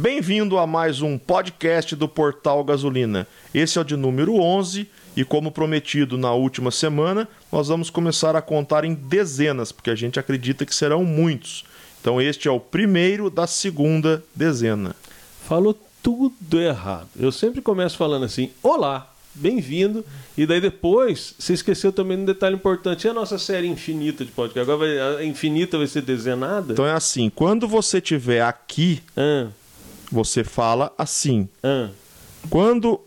Bem-vindo a mais um podcast do Portal Gasolina. Esse é o de número 11 e, como prometido na última semana, nós vamos começar a contar em dezenas, porque a gente acredita que serão muitos. Então, este é o primeiro da segunda dezena. Falou tudo errado. Eu sempre começo falando assim: Olá, bem-vindo. E daí depois, você esqueceu também um detalhe importante: e a nossa série infinita de podcast. Agora vai, a infinita vai ser dezenada? Então é assim: quando você estiver aqui, Ah, você fala assim. ah, Quando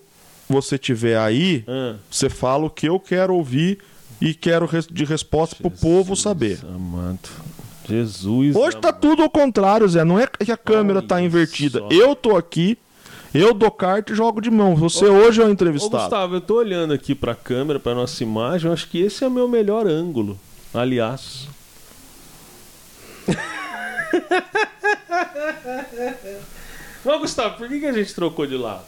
você estiver aí, ah. você fala o que eu quero ouvir e quero de resposta pro povo saber. Amado. Jesus. Hoje tá amado. tudo ao contrário, Zé. Não é que a câmera tá Olha invertida. só. Eu tô aqui, eu dou carta e jogo de mão. Você hoje é o Ô, entrevistado. Gustavo, eu tô olhando aqui pra câmera, pra nossa imagem. Eu acho que esse é o meu melhor ângulo. Aliás. Mas, Gustavo, por que, que a gente trocou de lado?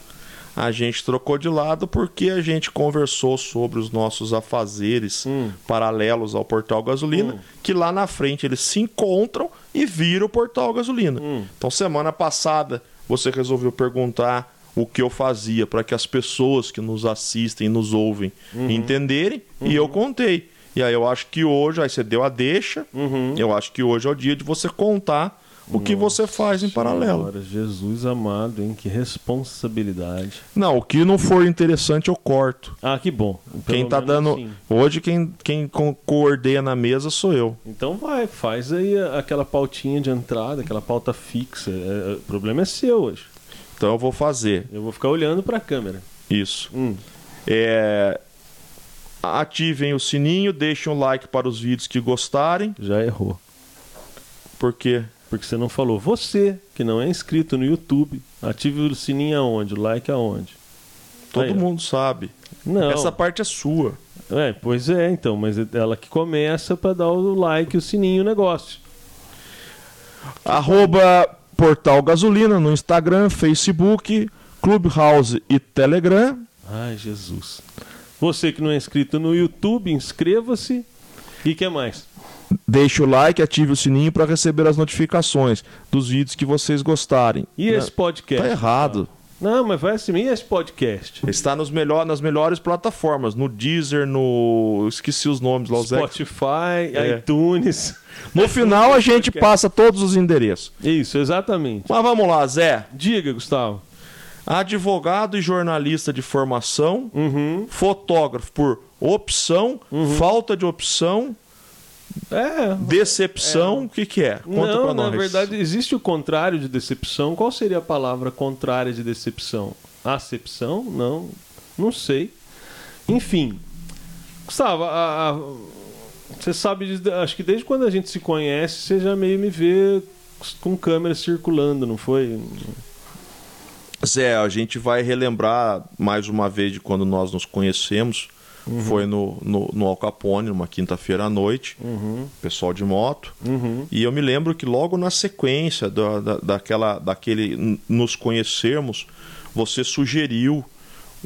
A gente trocou de lado porque a gente conversou sobre os nossos afazeres Hum. paralelos ao Portal Gasolina, Hum. que lá na frente eles se encontram e viram o Portal Gasolina. Hum. Então, semana passada, você resolveu perguntar o que eu fazia para que as pessoas que nos assistem e nos ouvem Uhum. entenderem, e eu contei. E aí eu acho que hoje, aí você deu a deixa, Uhum. eu acho que hoje é o dia de você contar o que você faz em paralelo. Senhora, Jesus amado, hein? Que responsabilidade. Não, o que não for interessante eu corto. Ah, que bom. Pelo quem tá dando. assim. Hoje quem, quem co- coordena a mesa sou eu. Então vai, faz aí a- aquela pautinha de entrada, aquela pauta fixa. É, é, o problema é seu hoje. Então eu vou fazer Eu vou ficar olhando pra câmera. isso. Hum. É, Ativem o sininho, deixem um like para os vídeos que gostarem, Já errou. porque Porque você não falou. Você, que não é inscrito no YouTube, ative o sininho aonde? O like aonde? todo Aí, ó. mundo sabe. Não. Essa parte é sua. É, pois é, então. Mas é ela que começa pra dar o like, o sininho, o negócio. Arroba Portal Gasolina no Instagram, Facebook, Clubhouse e Telegram. Ai, Jesus. Você que não é inscrito no YouTube, inscreva-se. E que mais? Deixe o like, ative o sininho para receber as notificações dos vídeos que vocês gostarem. E esse podcast? Tá errado. Não, mas vai assim. E esse podcast? Está nos melhor, nas melhores plataformas, no Deezer, no. Esqueci os nomes lá, os Spotify, É. iTunes. No final a gente passa todos os endereços. Isso, exatamente. Mas vamos lá, Zé. Diga, Gustavo. Advogado e jornalista de formação, Uhum. fotógrafo por opção, falta de opção, É. decepção, o que, que é? Conta não, pra na nós. verdade, existe o contrário de decepção. Qual seria a palavra contrária de decepção? Acepção? Não. Não sei. Enfim. Gustavo, a- a- você sabe, acho que desde quando a gente se conhece, você já meio me vê com câmera circulando, não foi? Zé, a gente vai relembrar mais uma vez de quando nós nos conhecemos. Uhum. Foi no, no, no Al Capone, numa quinta-feira à noite, Uhum. pessoal de moto. Uhum. E eu me lembro que logo na sequência da, da- daquela, daquele nos conhecermos, você sugeriu,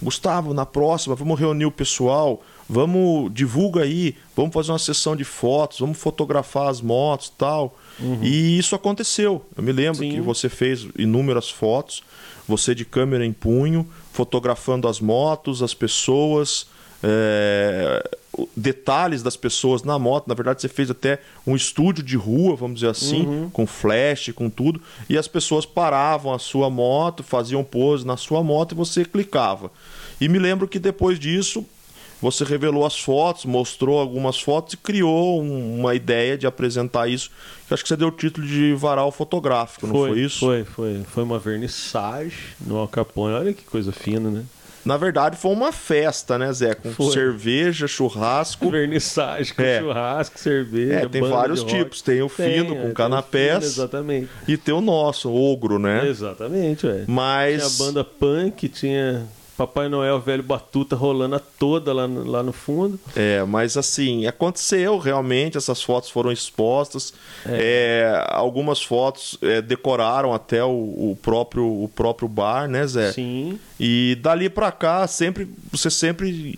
Gustavo, na próxima, vamos reunir o pessoal, vamos, divulga aí, vamos fazer uma sessão de fotos, vamos fotografar as motos e tal. E isso aconteceu. Eu me lembro Sim. que você fez inúmeras fotos, você de câmera em punho, fotografando as motos, as pessoas, é, detalhes das pessoas na moto. Na verdade, você fez até um estúdio de rua, vamos dizer assim, com flash, com tudo. E as pessoas paravam a sua moto, faziam pose na sua moto e você clicava. E me lembro que depois disso. Você revelou as fotos, mostrou algumas fotos e criou um- uma ideia de apresentar isso. Que acho que você deu o título de varal fotográfico, não foi isso? Foi, foi. Foi uma vernissage no Al Capone. Olha que coisa fina, né? Na verdade, foi uma festa, né, Zé? Com Foi. cerveja, churrasco. Vernissage com É. churrasco, cerveja. É, tem vários tipos. Tem o fino, é, com tem o canapés. fino, exatamente. E tem o nosso, ogro, né? Exatamente, ué. Mas. Tinha a banda punk, tinha Papai Noel, velho Batuta rolando a toda lá no, lá no fundo. É, mas assim, aconteceu realmente, essas fotos foram expostas. É, algumas fotos é, decoraram até o, o próprio, o próprio bar, né, Zé? Sim. E dali pra cá, sempre você sempre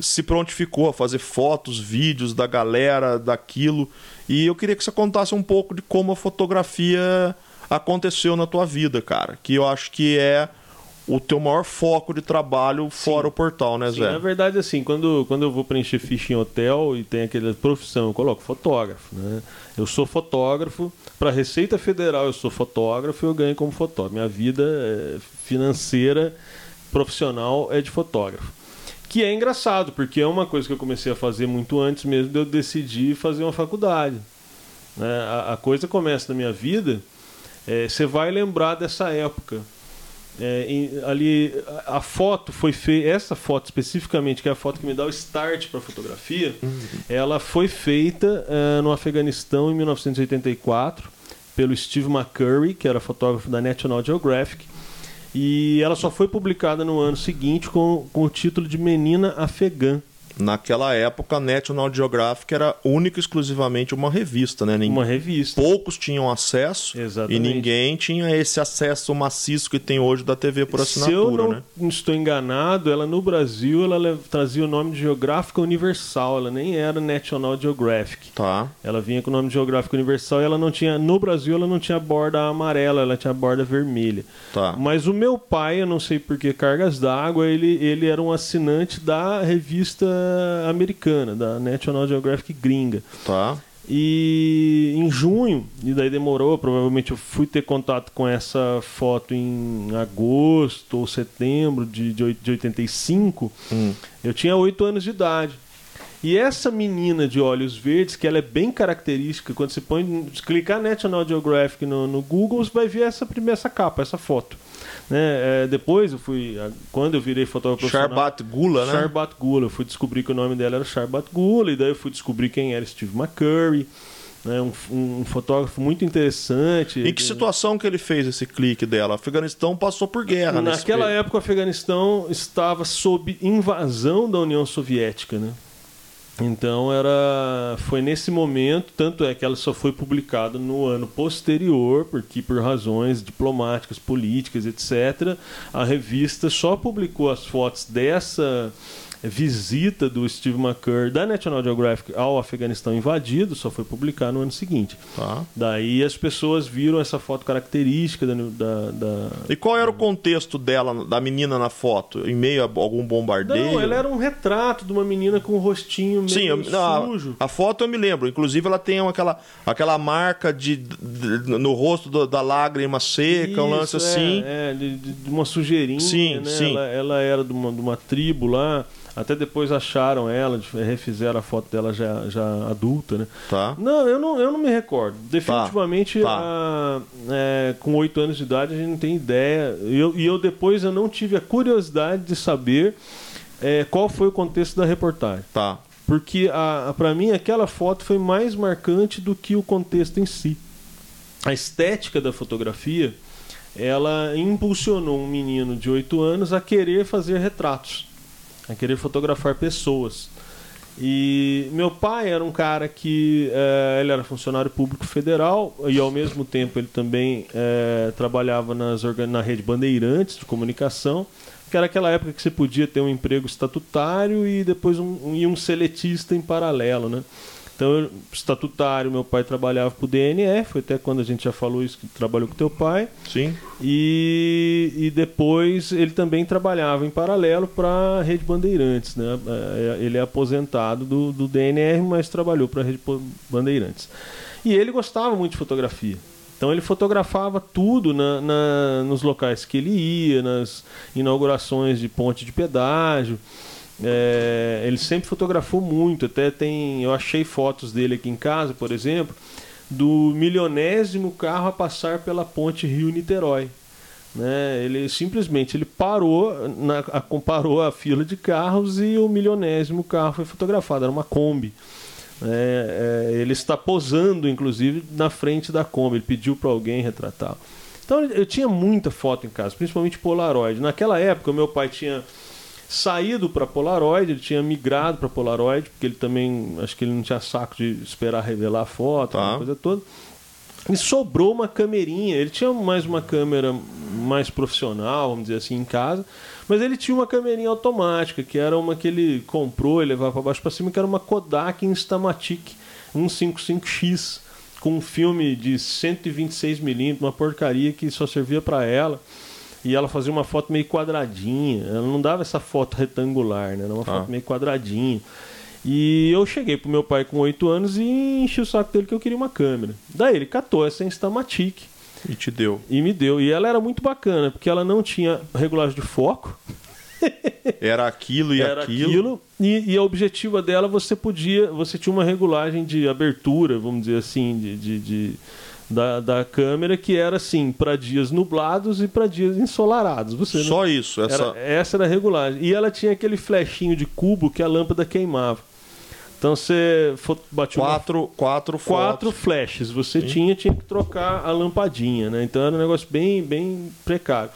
se prontificou a fazer fotos, vídeos da galera, daquilo. E eu queria que você contasse um pouco de como a fotografia aconteceu na tua vida, cara. Que eu acho que é o teu maior foco de trabalho fora o portal, né, Sim, Zé? na verdade, assim, quando, quando eu vou preencher ficha em hotel e tem aquela profissão, eu coloco fotógrafo, né? Eu sou fotógrafo, para a Receita Federal eu sou fotógrafo e eu ganho como fotógrafo. Minha vida é, financeira, profissional é de fotógrafo. Que é engraçado, porque é uma coisa que eu comecei a fazer muito antes mesmo de eu decidir fazer uma faculdade. Né? A, a coisa começa na minha vida, é, você vai lembrar dessa época. É, em- ali a, a foto foi feita, essa foto especificamente, que é a foto que me dá o start para fotografia, ela foi feita é, no Afeganistão em 1984 pelo Steve McCurry, que era fotógrafo da National Geographic, e ela só foi publicada no ano seguinte com, com o título de Menina Afegã. Naquela época, a National Geographic era única e exclusivamente uma revista, né? Nin- Uma revista. Poucos tinham acesso Exatamente. e ninguém tinha esse acesso maciço que tem hoje da TV por Se eu assinatura, não né? estou enganado, ela no Brasil ela trazia o nome de Geográfica Universal, ela nem era National Geographic. Tá. Ela vinha com o nome de Geográfica Universal e ela não tinha, no Brasil ela não tinha borda amarela, ela tinha borda vermelha. Tá. Mas o meu pai, eu não sei por que cargas d'água, ele, ele era um assinante da revista americana, da National Geographic gringa. Tá. E em junho, e daí demorou, provavelmente eu fui ter contato com essa foto em agosto ou setembro de, de, de 85. Hum. Eu tinha 8 anos de idade. E essa menina de olhos verdes, que ela é bem característica, quando você põe, se clicar National Geographic no, no Google, você vai ver essa primeira essa capa, essa foto. Né? É, depois eu fui, quando eu virei fotógrafo Sharbat Gula, né? Sharbat Gula. Eu fui descobrir que o nome dela era Sharbat Gula, e daí eu fui descobrir quem era Steve McCurry, né? um, um fotógrafo muito interessante. Em que situação que ele fez esse clique dela? O Afeganistão passou por guerra Naquela época, o Afeganistão estava sob invasão da União Soviética, né? Então era foi nesse momento, tanto é que ela só foi publicada no ano posterior, porque por razões diplomáticas, políticas, etc, a revista só publicou as fotos dessa visita do Steve McCurry da National Geographic ao Afeganistão invadido, só foi publicar no ano seguinte. Tá. Daí as pessoas viram essa foto característica da, da- da- E qual era o contexto dela, da menina na foto? Em meio a algum bombardeio? Não, ela era um retrato de uma menina com o rostinho meio Sim, eu- sujo. a, a foto eu me lembro. Inclusive, ela tem aquela, aquela marca de, de- no rosto do- da lágrima seca, um lance Isso, assim. É, é, de, de- de uma sujeirinha, Sim, né? sim. Ela, ela era de uma, de uma tribo lá. Até depois acharam ela, refizeram a foto dela já, já adulta, né? Tá. Não, eu não, eu não me recordo. Definitivamente, Tá. a- é, com oito anos de idade, a gente não tem ideia. E eu, e eu depois eu não tive a curiosidade de saber é, qual foi o contexto da reportagem. Tá. Porque para mim aquela foto foi mais marcante do que o contexto em si. A estética da fotografia, ela impulsionou um menino de 8 anos a querer fazer retratos, a querer fotografar pessoas. E meu pai era um cara que eh, ele era funcionário público federal e ao mesmo tempo ele também eh, trabalhava nas na rede Bandeirantes de comunicação, que era aquela época que você podia ter um emprego estatutário e depois um, um, e um seletista em paralelo, né? Então, estatutário, meu pai trabalhava para o DNE, foi até quando a gente já falou isso, que trabalhou com teu pai. Sim. E, e depois ele também trabalhava em paralelo para a Rede Bandeirantes. Né? É, Ele é aposentado do, do DNR, mas trabalhou para a Rede Bandeirantes. E ele gostava muito de fotografia. Então ele fotografava tudo na, na- nos locais que ele ia, nas inaugurações de ponte de pedágio. É, ele sempre fotografou muito. Até tem, eu achei fotos dele aqui em casa, por exemplo, do milionésimo carro a passar pela ponte Rio-Niterói. Né? Ele simplesmente ele parou, na, a- comparou a fila de carros e o milionésimo carro foi fotografado. Era uma Kombi. É, é, ele está posando, inclusive, na frente da Kombi. Ele pediu para alguém retratar. Então eu tinha muita foto em casa, principalmente Polaroid. Naquela época, meu pai tinha saído para Polaroid, ele tinha migrado para Polaroid, porque ele também, acho que ele não tinha saco de esperar revelar a foto, Tá. coisa toda. E sobrou uma camerinha. Ele tinha mais uma câmera mais profissional, vamos dizer assim, em casa. Mas ele tinha uma câmerinha automática, que era uma que ele comprou e levava para baixo para cima, que era uma Kodak Instamatic 155X, com um filme de 126mm, uma porcaria que só servia para ela. E ela fazia uma foto meio quadradinha. Ela não dava essa foto retangular, né? Era uma ah. foto meio quadradinha. E eu cheguei pro meu pai com 8 anos e enchi o saco dele que eu queria uma câmera. Daí ele catou essa Instamatic. E te deu. E me deu. E ela era muito bacana, porque ela não tinha regulagem de foco. Era aquilo e era aquilo. aquilo e, e, a objetiva dela você podia. Você tinha uma regulagem de abertura, vamos dizer assim, de, de, de da, da câmera que era assim para dias nublados e para dias ensolarados. Você Só não... isso, essa era, essa era a regulagem. E ela tinha aquele flechinho de cubo que a lâmpada queimava. Então você batia quatro, uma... quatro, quatro flashes. Você Sim. tinha, tinha que trocar a lampadinha, né? Então era um negócio bem, bem precário.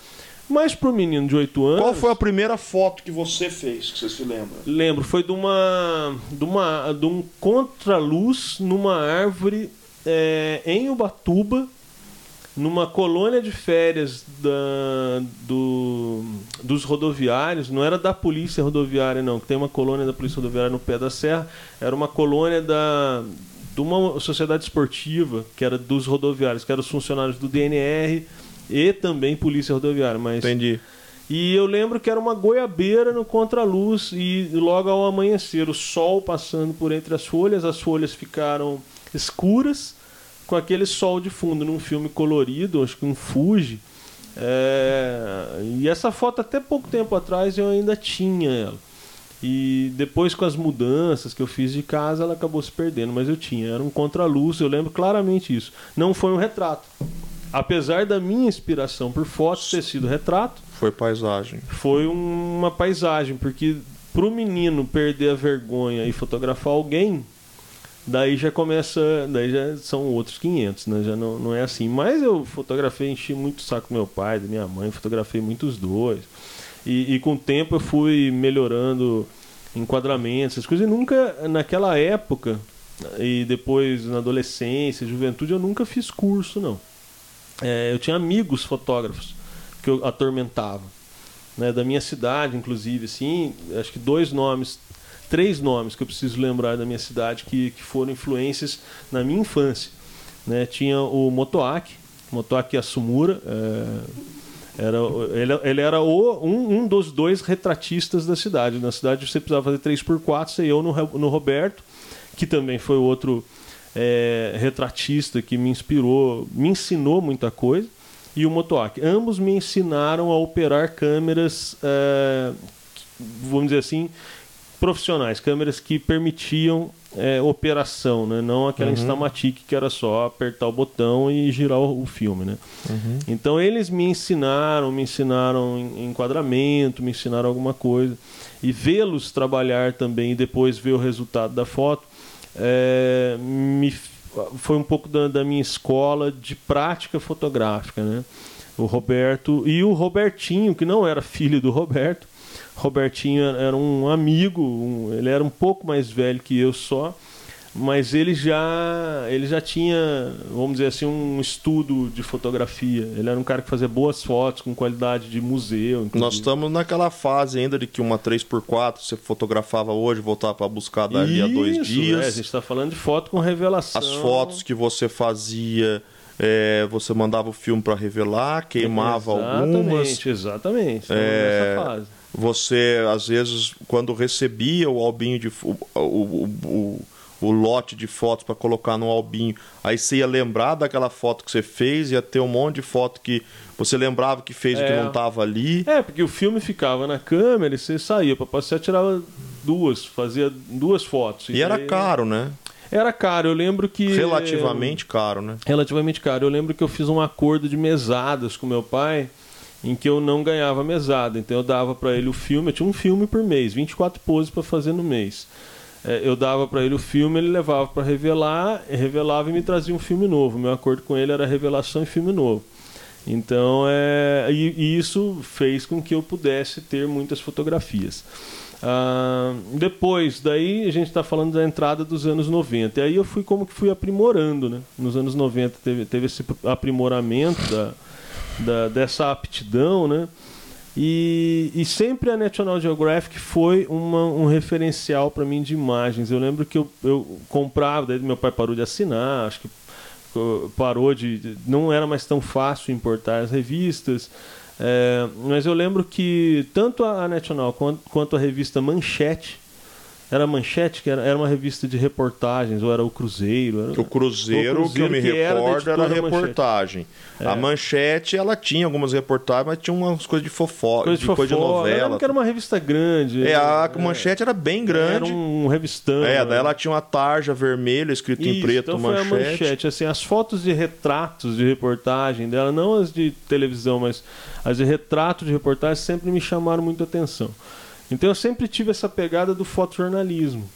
Mas para o menino de 8 anos. Qual foi a primeira foto que você fez, que você se lembra? Lembro, foi de uma. de, uma, de um contraluz numa árvore é, em Ubatuba, numa colônia de férias da, do, dos rodoviários, não era da polícia rodoviária, não, que tem uma colônia da polícia rodoviária no pé da serra, era uma colônia da, de uma sociedade esportiva, que era dos rodoviários, que eram os funcionários do DNR e também polícia rodoviária. Mas... Entendi. E eu lembro que era uma goiabeira no contraluz e logo ao amanhecer, o sol passando por entre as folhas, as folhas ficaram escuras com aquele sol de fundo num filme colorido, acho que um Fuji. É... E essa foto até pouco tempo atrás eu ainda tinha ela. E depois com as mudanças que eu fiz de casa, ela acabou se perdendo, mas eu tinha, era um contraluz, eu lembro claramente isso. Não foi um retrato apesar da minha inspiração por fotos ter sido retrato, foi paisagem. Foi uma paisagem, porque para o menino perder a vergonha e fotografar alguém, daí já começa, daí já são outros 500, né? Já não, não é assim. Mas eu fotografei, enchi muito o saco do meu pai, da minha mãe, fotografei muitos dois. E, e com o tempo eu fui melhorando enquadramentos, essas coisas. E nunca, naquela época, e depois na adolescência, juventude, eu nunca fiz curso, não. É, eu tinha amigos fotógrafos que eu atormentava. Né, da minha cidade, inclusive, assim, acho que dois nomes, três nomes que eu preciso lembrar da minha cidade que, que foram influências na minha infância. Né? Tinha o Motoaki, Motoaki Asumura, é, era, ele, ele era o, um, um, dos dois retratistas da cidade. Na cidade você precisava fazer 3x4, sei eu no, no Roberto, que também foi outro é, retratista que me inspirou, me ensinou muita coisa, e o Motoaki. Ambos me ensinaram a operar câmeras, é, vamos dizer assim, profissionais, câmeras que permitiam é, operação, né? não aquela uhum. Instamatic que era só apertar o botão e girar o, o filme. Né? Uhum. Então eles me ensinaram, me ensinaram enquadramento, me ensinaram alguma coisa. E vê-los trabalhar também e depois ver o resultado da foto é, me, foi um pouco da, da, minha escola de prática fotográfica, né? O Roberto e o Robertinho, que não era filho do Roberto. Robertinho era um amigo, um, ele era um pouco mais velho que eu só mas ele já ele já tinha, vamos dizer assim, um estudo de fotografia. Ele era um cara que fazia boas fotos com qualidade de museu. Inclusive. Nós estamos naquela fase ainda de que uma 3x4 você fotografava hoje, voltava para buscar dali Isso, a dois dias. É, a gente está falando de foto com revelação. As fotos que você fazia é, você mandava o filme para revelar, queimava exatamente, algumas. Exatamente, é, nessa fase. Você, às vezes, quando recebia o albinho de. O, o, o, o lote de fotos para colocar no albinho. Aí você ia lembrar daquela foto que você fez, ia ter um monte de foto que você lembrava que fez é. e que não estava ali. É, porque o filme ficava na câmera e você saía para passear, tirava duas, fazia duas fotos. E, e era caro, né? Era caro, eu lembro que. Relativamente caro, né? Relativamente caro. Eu lembro que eu fiz um acordo de mesadas com meu pai em que eu não ganhava mesada. Então eu dava para ele o filme, eu tinha um filme por mês, 24 poses para fazer no mês é, eu dava para ele o filme, ele levava para revelar, revelava e me trazia um filme novo. Meu acordo com ele era revelação e filme novo. Então, é, e, e isso fez com que eu pudesse ter muitas fotografias. Ah, depois, daí a gente está falando da entrada dos anos 90. E aí eu fui como que fui aprimorando, né? Nos anos 90 teve, teve esse aprimoramento da, da, dessa aptidão, né? E, e, sempre a National Geographic foi uma, um referencial para mim de imagens. Eu lembro que eu, eu comprava, daí meu pai parou de assinar, acho que parou de. Não era mais tão fácil importar as revistas. É, mas eu lembro que tanto a National quanto, quanto a revista Manchete era Manchete, que era, era uma revista de reportagens, ou era o Cruzeiro? Era... O, Cruzeiro, o Cruzeiro, que eu me que recordo, era, era reportagem. É. A Manchete, ela tinha algumas reportagens, mas tinha umas coisas de fofoca, coisa de, de, coisa de novela. que era uma revista grande. É, a é, Manchete era bem grande. Era um revistão. É, daí ela tinha uma tarja vermelha escrito Isso, em preto, então Manchete. Foi a Manchete, assim, as fotos de retratos de reportagem dela, não as de televisão, mas as de retrato de reportagem sempre me chamaram muito a atenção. Então eu sempre tive essa pegada do fotojornalismo.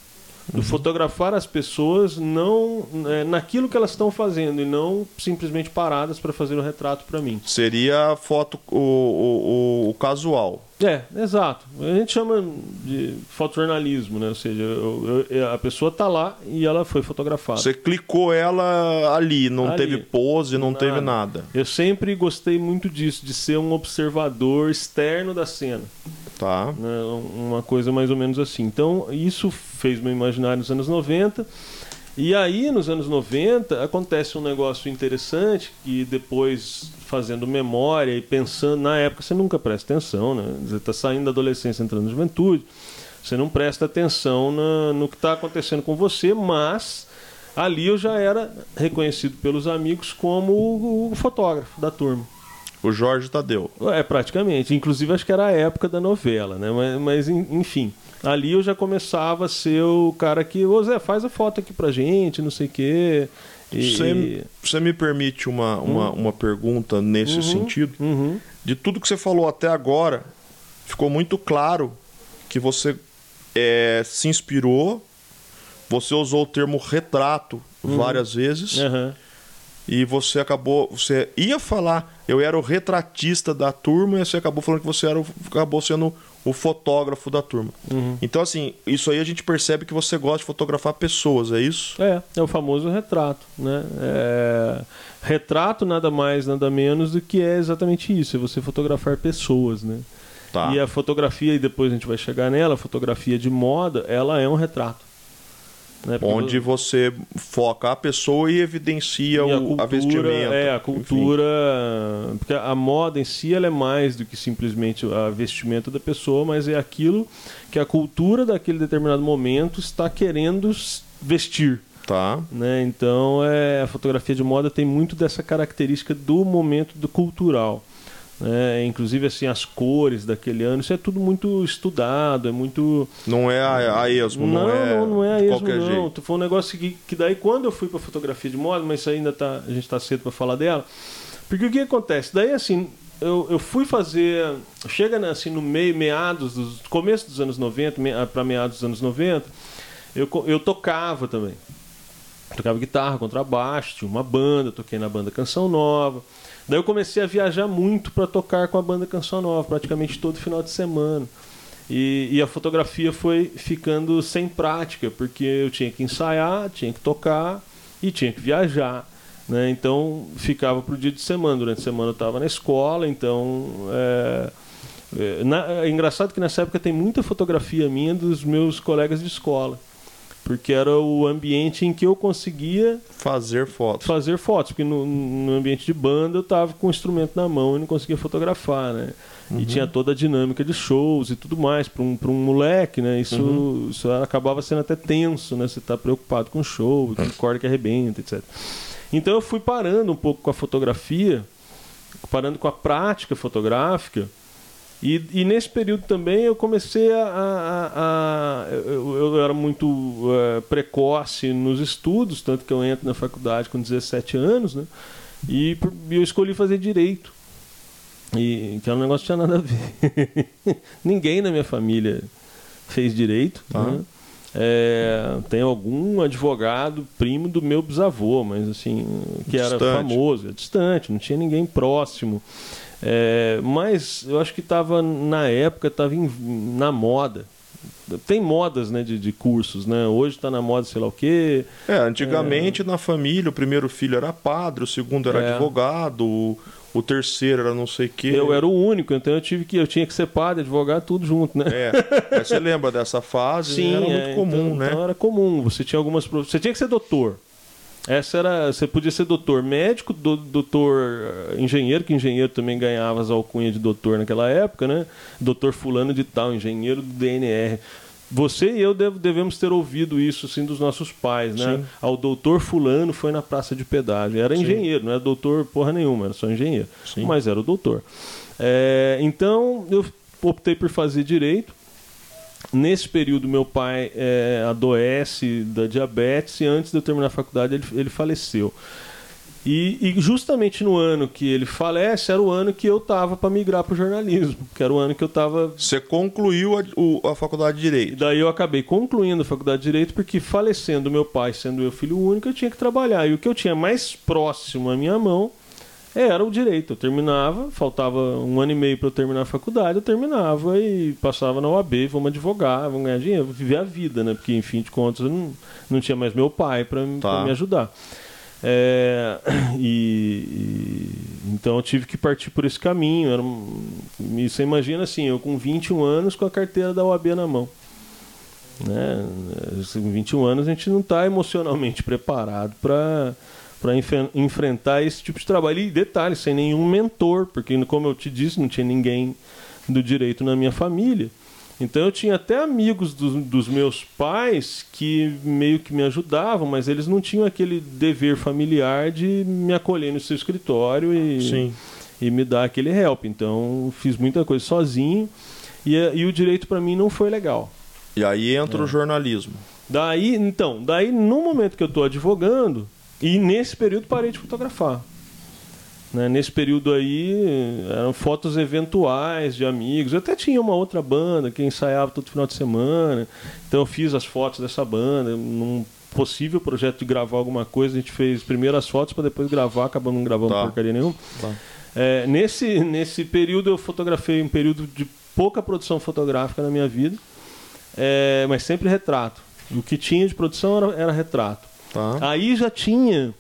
Do uhum. fotografar as pessoas não é, naquilo que elas estão fazendo e não simplesmente paradas para fazer o um retrato para mim. Seria a foto, o, o, o, casual. É, exato. A gente chama de fotojornalismo, né? Ou seja, eu, eu, a pessoa está lá e ela foi fotografada. Você clicou ela ali, não ali. teve pose, não nada. teve nada. Eu sempre gostei muito disso, de ser um observador externo da cena. Tá. Né? Uma coisa mais ou menos assim. Então, isso fez meu imaginário nos anos 90. E aí, nos anos 90, acontece um negócio interessante que depois, fazendo memória e pensando, na época você nunca presta atenção, né? Você está saindo da adolescência, entrando na juventude, você não presta atenção na, no que está acontecendo com você, mas ali eu já era reconhecido pelos amigos como o, o fotógrafo da turma. O Jorge Tadeu. É, praticamente. Inclusive, acho que era a época da novela, né? Mas, mas enfim. Ali eu já começava a ser o cara que, ô Zé, faz a foto aqui pra gente, não sei o quê. E... Você, me permite uma, uma, hum. uma pergunta nesse uhum, sentido? Uhum. De tudo que você falou até agora, ficou muito claro que você é, se inspirou, você usou o termo retrato uhum. várias vezes. Uhum e você acabou. Você ia falar, eu era o retratista da turma, e você acabou falando que você era o, acabou sendo o fotógrafo da turma. Uhum. Então, assim, isso aí a gente percebe que você gosta de fotografar pessoas, é isso? É, é o famoso retrato, né? É... Retrato nada mais, nada menos do que é exatamente isso, é você fotografar pessoas, né? Tá. E a fotografia, e depois a gente vai chegar nela, a fotografia de moda, ela é um retrato. Né? Onde você foca a pessoa e evidencia e a, cultura, a vestimenta. É, a cultura. Enfim. Porque a moda em si ela é mais do que simplesmente a vestimenta da pessoa, mas é aquilo que a cultura daquele determinado momento está querendo vestir. Tá. Né? Então é, a fotografia de moda tem muito dessa característica do momento do cultural. Né? Inclusive assim as cores daquele ano, isso é tudo muito estudado, é muito. Não é a, a esmo, não, não é. Não, não é a esmo, não. Jeito. Foi um negócio que, que daí quando eu fui para fotografia de moda, mas isso ainda tá, a gente está cedo para falar dela. Porque o que acontece? Daí assim, eu, eu fui fazer. Chega né, assim no meio, meados, dos, começo dos anos 90, me, para meados dos anos 90, eu, eu tocava também. tocava guitarra, contrabaixo, tinha uma banda, toquei na banda Canção Nova. Daí eu comecei a viajar muito para tocar com a banda Canção Nova, praticamente todo final de semana. E, e, a fotografia foi ficando sem prática, porque eu tinha que ensaiar, tinha que tocar e tinha que viajar. Né? Então ficava para o dia de semana. Durante a semana eu estava na escola, então. É, é, na, é engraçado que nessa época tem muita fotografia minha dos meus colegas de escola porque era o ambiente em que eu conseguia fazer fotos. Fazer fotos, porque no, no ambiente de banda eu estava com o instrumento na mão e não conseguia fotografar, né? Uhum. E tinha toda a dinâmica de shows e tudo mais para um, um moleque, né? Isso, uhum. isso acabava sendo até tenso, né? Você está preocupado com o show, com corda que arrebenta, etc. Então eu fui parando um pouco com a fotografia, parando com a prática fotográfica e, e, nesse período também eu comecei a. a, a eu, eu, era muito uh, precoce nos estudos, tanto que eu entro na faculdade com 17 anos, né? E, e eu escolhi fazer direito. E que é um negócio que tinha nada a ver. Ninguém na minha família fez direito. Tá. Né? É, tem algum advogado primo do meu bisavô, mas assim, que distante. era famoso, é distante, não tinha ninguém próximo. É, mas eu acho que estava na época, estava na moda. Tem modas né, de, de cursos, né? Hoje está na moda sei lá o quê. É, antigamente é... na família o primeiro filho era padre, o segundo era é. advogado, o, o terceiro era não sei o quê. Eu era o único, então eu tive que eu tinha que ser padre, advogado, tudo junto, né? É. Mas você lembra dessa fase? Sim, era muito é, comum, então, né? Então era comum. Você tinha algumas você tinha que ser doutor. Essa era, você podia ser doutor médico, do, doutor eh, engenheiro, que engenheiro também ganhava as alcunhas de doutor naquela época, né? Doutor fulano de tal, engenheiro do DNR. Você e eu devemos ter ouvido isso assim dos nossos pais, né? Ao doutor fulano foi na praça de pedágio. Era Sim. engenheiro, não era doutor porra nenhuma, era só engenheiro. Sim. Mas era o doutor. É, então eu optei por fazer direito. Nesse período, meu pai é, adoece da diabetes e antes de eu terminar a faculdade ele, ele faleceu. E, e, justamente no ano que ele falece, era o ano que eu tava para migrar para o jornalismo, que era o ano que eu tava. Você concluiu a, o, a faculdade de Direito? E daí eu acabei concluindo a faculdade de Direito, porque falecendo meu pai, sendo eu filho único, eu tinha que trabalhar. E o que eu tinha mais próximo à minha mão era o direito. Eu terminava, faltava um ano e meio para eu terminar a faculdade, eu terminava e passava na OAB, vamos advogar, vamos ganhar dinheiro, viver a vida, né? Porque, enfim de contas, eu não, não tinha mais meu pai para tá. me ajudar. É, e, e, então eu tive que partir por esse caminho. Era, você imagina assim, eu com 21 anos com a carteira da OAB na mão. Né? Com 21 anos a gente não está emocionalmente preparado para para enfrentar esse tipo de trabalho. E detalhe, sem nenhum mentor, porque, como eu te disse, não tinha ninguém do direito na minha família. Então eu tinha até amigos dos, dos meus pais que meio que me ajudavam, mas eles não tinham aquele dever familiar de me acolher no seu escritório e, e me dar aquele help. Então fiz muita coisa sozinho e, e o direito para mim não foi legal. E aí entra é. o jornalismo. Daí, então, daí no momento que eu estou advogando, e nesse período parei de fotografar. Né? Nesse período aí eram fotos eventuais de amigos. Eu até tinha uma outra banda que ensaiava todo final de semana. Então eu fiz as fotos dessa banda. Num possível projeto de gravar alguma coisa, a gente fez primeiro as fotos para depois gravar, acabamos não gravando tá. porcaria nenhuma. Tá. É, nesse, nesse período eu fotografei um período de pouca produção fotográfica na minha vida, é, mas sempre retrato. O que tinha de produção era, era retrato. Tá. Aí já tinha.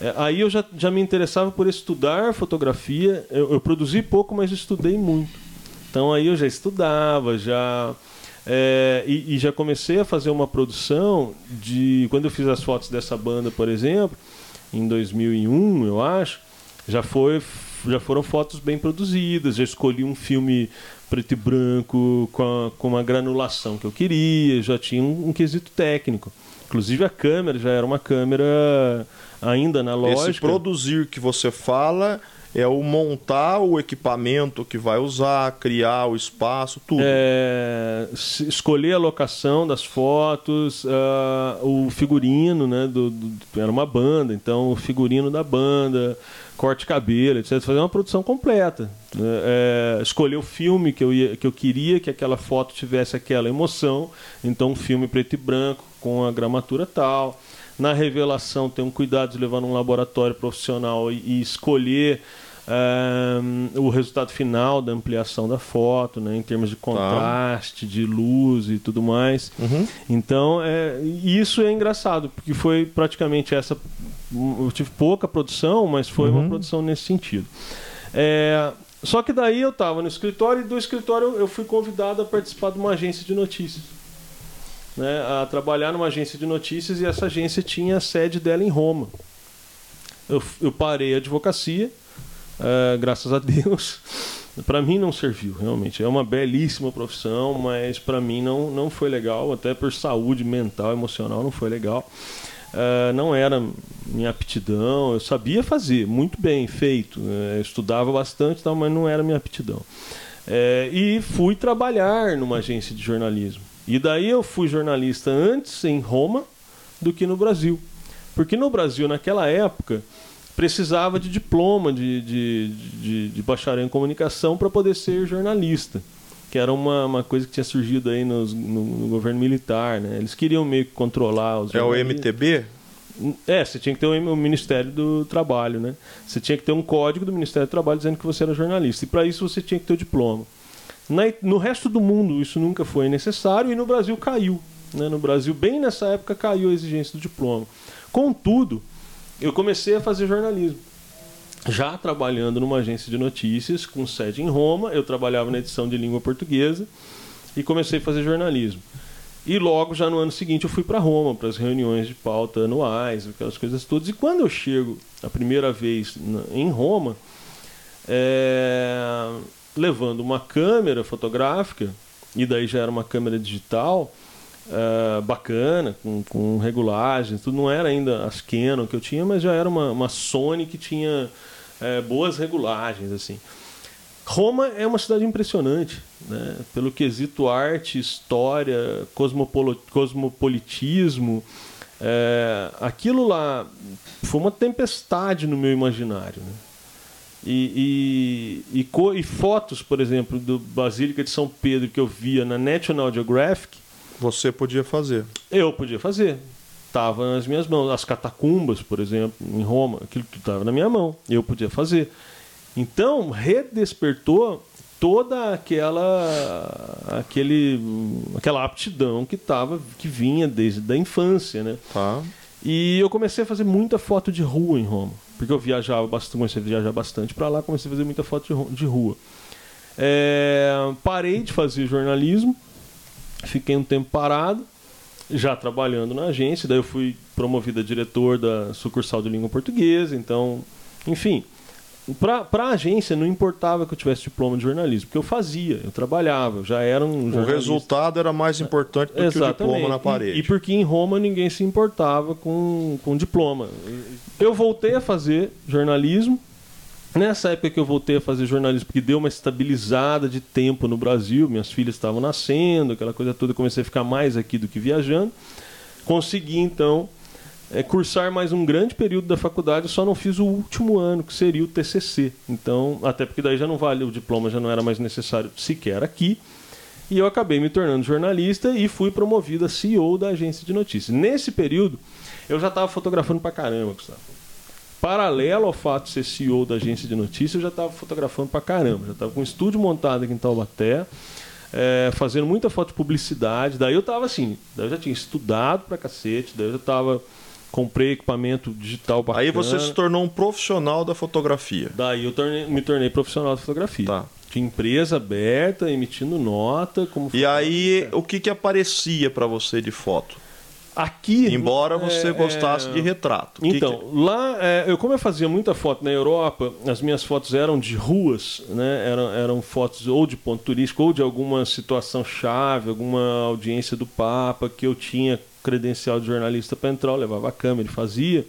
É, aí eu já, já me interessava por estudar fotografia. Eu, eu, produzi pouco, mas estudei muito. Então aí eu já estudava, já. É, e, e, já comecei a fazer uma produção de. Quando eu fiz as fotos dessa banda, por exemplo, em 2001, eu acho, já, foi, já foram fotos bem produzidas. Já escolhi um filme preto e branco com, a, com uma granulação que eu queria, já tinha um, um quesito técnico. Inclusive a câmera já era uma câmera ainda analógica. Esse produzir que você fala é o montar o equipamento que vai usar, criar o espaço, tudo. É, escolher a locação das fotos, uh, o figurino, né? Do, do, era uma banda, então o figurino da banda, corte de cabelo, etc. Fazer uma produção completa. Né? É, escolher o filme que eu, ia, que eu queria que aquela foto tivesse aquela emoção, então um filme preto e branco com a gramatura tal. Na revelação, tem um cuidado de levar num laboratório profissional e, e escolher eh, o resultado final da ampliação da foto, né, em termos de tá. contraste, tá. de luz e tudo mais. Uhum. Então, é, isso é engraçado, porque foi praticamente essa. Eu tive pouca produção, mas foi uhum. uma produção nesse sentido. É, só que daí eu estava no escritório e do escritório eu fui convidado a participar de uma agência de notícias né, a trabalhar numa agência de notícias e essa agência tinha a sede dela em Roma. Eu, eu parei a advocacia, uh, graças a Deus. para mim não serviu, realmente. É uma belíssima profissão, mas para mim não, não foi legal, até por saúde mental, emocional, não foi legal. Uh, não era minha aptidão, eu sabia fazer, muito bem feito, uh, estudava bastante, tal, mas não era minha aptidão. Uh, e fui trabalhar numa agência de jornalismo. E daí eu fui jornalista antes em Roma do que no Brasil. Porque no Brasil, naquela época, precisava de diploma de, de, de, de bacharel em comunicação para poder ser jornalista. Que era uma, uma coisa que tinha surgido aí nos, no, no governo militar. Né? Eles queriam meio que controlar os. É o MTB? É, você tinha que ter o Ministério do Trabalho, né? Você tinha que ter um código do Ministério do Trabalho dizendo que você era jornalista. E para isso você tinha que ter o diploma. Na, no resto do mundo isso nunca foi necessário e no Brasil caiu. Né? No Brasil, bem nessa época, caiu a exigência do diploma. Contudo, eu comecei a fazer jornalismo. Já trabalhando numa agência de notícias com sede em Roma, eu trabalhava na edição de língua portuguesa e comecei a fazer jornalismo. E logo já no ano seguinte eu fui para Roma, para as reuniões de pauta anuais, aquelas coisas todas. E quando eu chego a primeira vez em Roma, é, levando uma câmera fotográfica, e daí já era uma câmera digital, é, bacana, com, com regulagens, tudo não era ainda as Canon que eu tinha, mas já era uma, uma Sony que tinha é, boas regulagens, assim. Roma é uma cidade impressionante, né? pelo quesito arte, história, cosmopolitismo. É, aquilo lá foi uma tempestade no meu imaginário. Né? E, e, e, e, fotos, por exemplo, do Basílica de São Pedro que eu via na National Geographic. Você podia fazer. Eu podia fazer. Estava nas minhas mãos. As catacumbas, por exemplo, em Roma, aquilo que estava na minha mão. Eu podia fazer. Então, redespertou toda aquela aquele aquela aptidão que tava que vinha desde a infância, né? Tá. E eu comecei a fazer muita foto de rua em Roma, porque eu viajava bastante, comecei a viajar bastante para lá, comecei a fazer muita foto de rua. É, parei de fazer jornalismo, fiquei um tempo parado, já trabalhando na agência, daí eu fui promovido a diretor da sucursal de língua portuguesa, então, enfim, para a agência não importava que eu tivesse diploma de jornalismo, porque eu fazia, eu trabalhava, eu já era um O resultado era mais importante do Exatamente. que o diploma na parede. E, e, porque em Roma ninguém se importava com, com diploma. Eu voltei a fazer jornalismo. Nessa época que eu voltei a fazer jornalismo, porque deu uma estabilizada de tempo no Brasil, minhas filhas estavam nascendo, aquela coisa toda, comecei a ficar mais aqui do que viajando. Consegui então é, cursar mais um grande período da faculdade, só não fiz o último ano, que seria o TCC. Então, até porque daí já não vale, o diploma já não era mais necessário sequer aqui. E eu acabei me tornando jornalista e fui promovido a CEO da agência de notícias. Nesse período, eu já estava fotografando pra caramba, Gustavo. Paralelo ao fato de ser CEO da agência de notícias, eu já estava fotografando pra caramba. Já estava com um estúdio montado aqui em Taubaté, é, fazendo muita foto de publicidade. Daí eu estava assim, daí eu já tinha estudado pra cacete, daí eu já estava comprei equipamento digital bacana. Aí você se tornou um profissional da fotografia. Daí eu tornei, me tornei profissional da fotografia. Tá. De empresa aberta, emitindo nota. Como e aí, o que, que aparecia para você de foto? Aqui. Embora você é, gostasse é... de retrato. Então, que que... lá, é, eu como eu fazia muita foto na Europa, as minhas fotos eram de ruas, né? Eram, eram fotos ou de ponto turístico ou de alguma situação chave, alguma audiência do Papa que eu tinha credencial de jornalista para entrar, eu levava a câmera e fazia.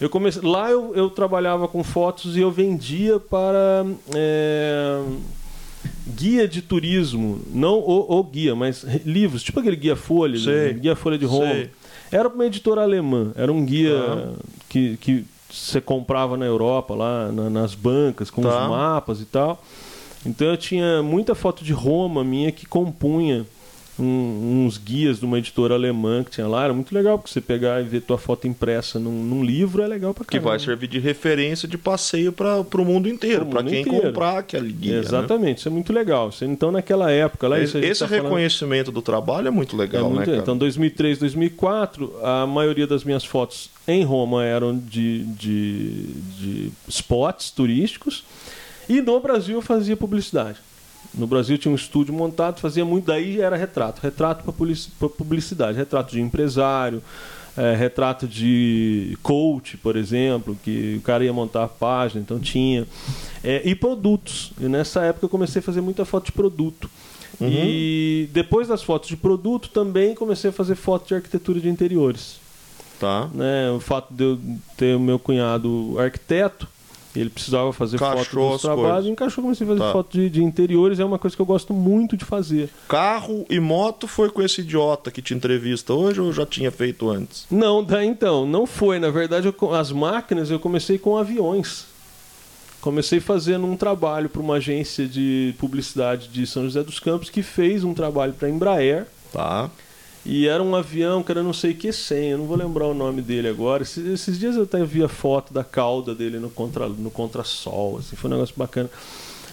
Eu comecei, lá eu, eu trabalhava com fotos e eu vendia para é, guia de turismo, não o, o, guia, mas livros, tipo aquele guia Folha, né? guia Folha de Roma. Sei. Era uma editora alemã, era um guia ah. que, que você comprava na Europa, lá na, nas bancas, com tá. os mapas e tal. Então eu tinha muita foto de Roma minha que compunha um, uns guias de uma editora alemã que tinha lá. Era muito legal, porque você pegar e ver tua foto impressa num, num livro é legal pra caramba. Que vai servir de referência de passeio para o mundo inteiro, para quem inteiro. comprar aquele guia. Né? Exatamente, né? isso é muito legal. Então, naquela época. Lá, esse, esse tá reconhecimento falando... do trabalho é muito legal, é muito, né? Então, 2003, 2004, a maioria das minhas fotos em Roma eram de, de, de spots turísticos. E no Brasil eu fazia publicidade. No Brasil tinha um estúdio montado, fazia muito, daí era retrato. Retrato para publicidade, retrato de empresário, é, retrato de coach, por exemplo, que o cara ia montar a página, então tinha. É, e produtos. E nessa época eu comecei a fazer muita foto de produto. Uhum. E depois das fotos de produto também comecei a fazer foto de arquitetura de interiores. Tá. Né, o fato de eu ter o meu cunhado arquiteto, ele precisava fazer Encaixou foto dos trabalhos, encaixou, comecei a fazer tá. foto de, de, interiores, é uma coisa que eu gosto muito de fazer. Carro e moto foi com esse idiota que te entrevista hoje ou já tinha feito antes? Não, daí então, não foi. Na verdade, eu, as máquinas eu comecei com aviões. Comecei fazendo um trabalho para uma agência de publicidade de São José dos Campos que fez um trabalho para a Embraer. Tá. E era um avião que era não sei que 100, eu não vou lembrar o nome dele agora. Esses, esses dias eu até vi a foto da cauda dele no, contra, no contrasol, assim, foi um negócio bacana.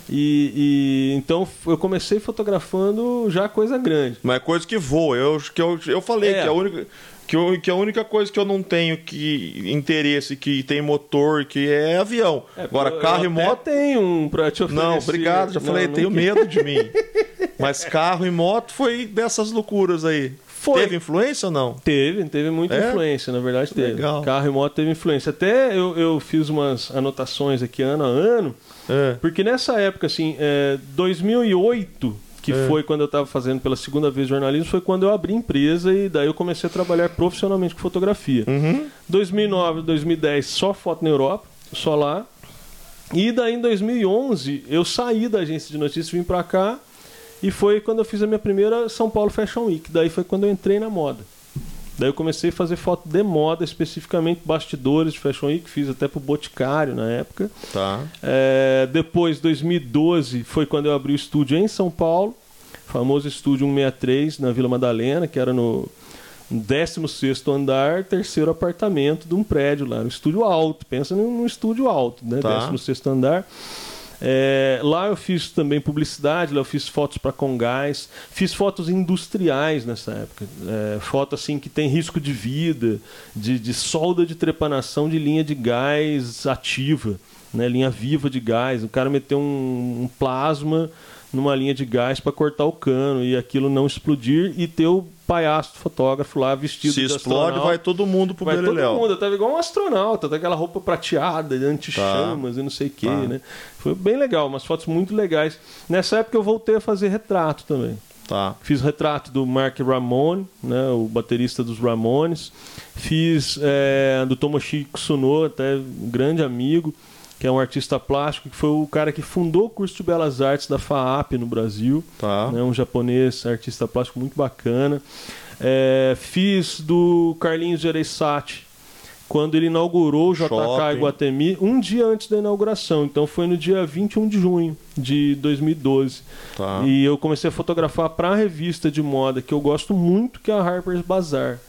E, e, então eu comecei fotografando já coisa grande. Mas é coisa que voa. Eu, que eu, eu falei é. que a única. Que, eu, que a única coisa que eu não tenho que interesse, que tem motor, que é avião. É, Agora, carro e moto. tem um pra te oferecer. Não, obrigado, já não, falei, não tenho medo de mim. Mas carro e moto foi dessas loucuras aí Foi. Teve influência ou não? Teve, teve muita É? influência, na verdade teve. Legal. Carro e moto teve influência. Até eu, eu fiz umas anotações aqui ano a ano, É. porque nessa época, assim, é, 2008, que É. foi quando eu estava fazendo pela segunda vez jornalismo, foi quando eu abri empresa e daí eu comecei a trabalhar profissionalmente com fotografia. Uhum. 2009, 2010, só foto na Europa, só lá. E daí em 2011 eu saí da agência de notícias, vim pra cá e foi quando eu fiz a minha primeira São Paulo Fashion Week. Daí foi quando eu entrei na moda. Daí eu comecei a fazer foto de moda, especificamente bastidores de Fashion Week, fiz até pro Boticário na época. Tá. É, depois, 2012, foi quando eu abri o estúdio em São Paulo, famoso estúdio 163 na Vila Madalena, que era no 16 andar, terceiro apartamento de um prédio lá, um estúdio alto. Pensa num, num estúdio alto, né? Tá. 16 andar. É, lá eu fiz também publicidade, lá eu fiz fotos para Congás, fiz fotos industriais nessa época, é, foto assim que tem risco de vida, de, de solda de trepanação de linha de gás ativa, né, linha viva de gás. O cara meteu um, um plasma numa linha de gás para cortar o cano e aquilo não explodir e ter o palhaço fotógrafo lá vestido Se de explode, vai todo mundo pro Vai todo Beleléu. mundo, eu tava igual um astronauta, tá aquela roupa prateada, de anti-chamas e não sei o que, Tá. né? Foi bem legal, umas fotos muito legais. Nessa época eu voltei a fazer retrato também. Tá. Fiz retrato do Mark Ramone, né, o baterista dos Ramones. Fiz é, do Tomoshi Kusuno, até um grande amigo, que é um artista plástico, que foi o cara que fundou o curso de Belas Artes da FAAP no Brasil Tá. né, um japonês, artista plástico muito bacana. É, fiz do Carlinhos Gereissati, quando ele inaugurou o JK Shopping. Iguatemi, um dia antes da inauguração. Então foi no dia 21 de junho de 2012. Tá. E eu comecei a fotografar para a revista de moda que eu gosto muito, que é a Harper's Bazaar.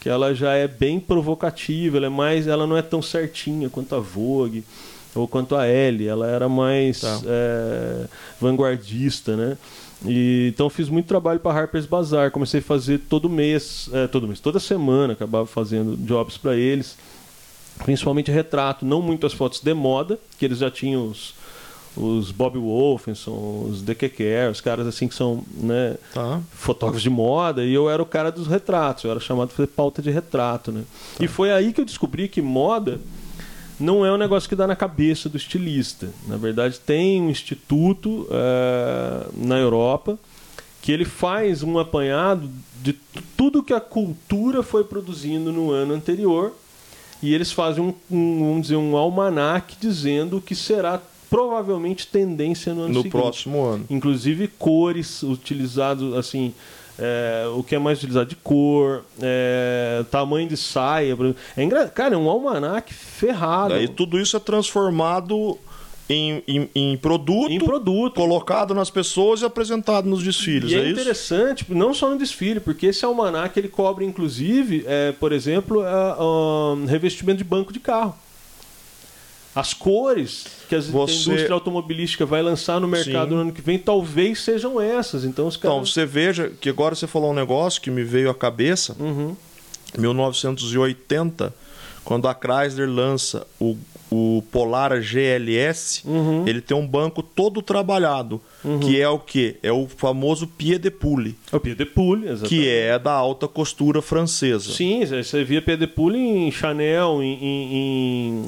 Que ela já é bem provocativa, ela é mais, ela não é tão certinha quanto a Vogue ou quanto a Elle, ela era mais Tá. é, vanguardista, né? E, então fiz muito trabalho para Harper's Bazaar, comecei a fazer todo mês, é, todo mês, toda semana, acabava fazendo jobs para eles, principalmente retrato, não muito as fotos de moda, que eles já tinham os, os Bob Wolfenson, os DKK, os caras assim que são, né, Tá. fotógrafos de moda e eu era o cara dos retratos, eu era chamado para fazer pauta de retrato, né? E foi aí que eu descobri que moda não é um negócio que dá na cabeça do estilista. Na verdade, tem um instituto eh, na Europa que ele faz um apanhado de tu- tudo que a cultura foi produzindo no ano anterior e eles fazem um, um, vamos dizer, um almanaque dizendo o que será provavelmente tendência no ano No seguinte próximo ano. inclusive cores utilizados assim é, o que é mais utilizado de cor é, tamanho de saia é engra... cara é um almanaque ferrado Daí tudo isso é transformado em, em, em produto, em produto colocado nas pessoas e apresentado nos desfiles. e é, é, isso? interessante, não só no desfile, porque esse almanaque ele cobre, inclusive, é, por exemplo, a- a- revestimento de banco de carro. As cores que as- Você- a indústria automobilística vai lançar no mercado Sim. no ano que vem talvez sejam essas. Então os Então, caras. você veja que agora você falou um negócio que me veio à cabeça. Uhum. 1980, quando a Chrysler lança o, o Polara GLS, Uhum. ele tem um banco todo trabalhado, que é o que? É o famoso pied de pouille, É o Pied de Pouille, exatamente. que é da alta costura francesa. Sim, você via Pied de Pouille em Chanel, em, em, em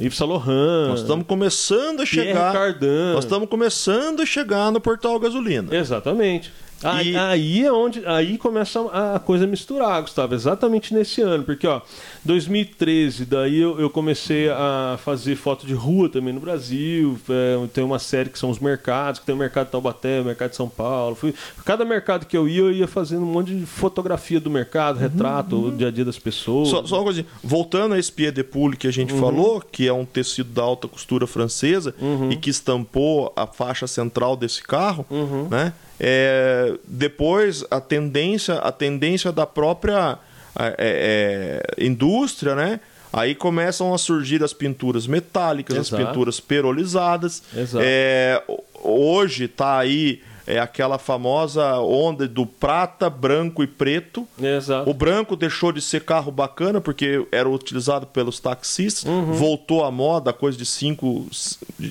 eh, Yves Saint Laurent, Nós estamos começando a Pierre chegar. Cardin. Nós estamos começando a chegar no portal gasolina. Exatamente. Aí, E- aí é onde aí começa a coisa a misturar, Gustavo, exatamente nesse ano, porque ó, 2013, daí eu, eu comecei a fazer foto de rua também no Brasil, é, tem uma série que são os mercados, que tem o mercado de Taubaté, o mercado de São Paulo, fui, cada mercado que eu ia, eu ia fazendo um monte de fotografia do mercado, retrato, o dia a dia das pessoas. Só, só uma coisinha. Voltando a esse pied de pouille que a gente Uhum. falou, que é um tecido da alta costura francesa Uhum. e que estampou a faixa central desse carro, Uhum. né? É, depois a tendência, a tendência da própria é, é, indústria, né? Aí começam a surgir as pinturas metálicas, Exato. as pinturas perolizadas. Exato. É, hoje está aí é, aquela famosa onda do prata, branco e preto. Exato. O branco deixou de ser carro bacana porque era utilizado pelos taxistas, Uhum. voltou à moda, coisa de cinco.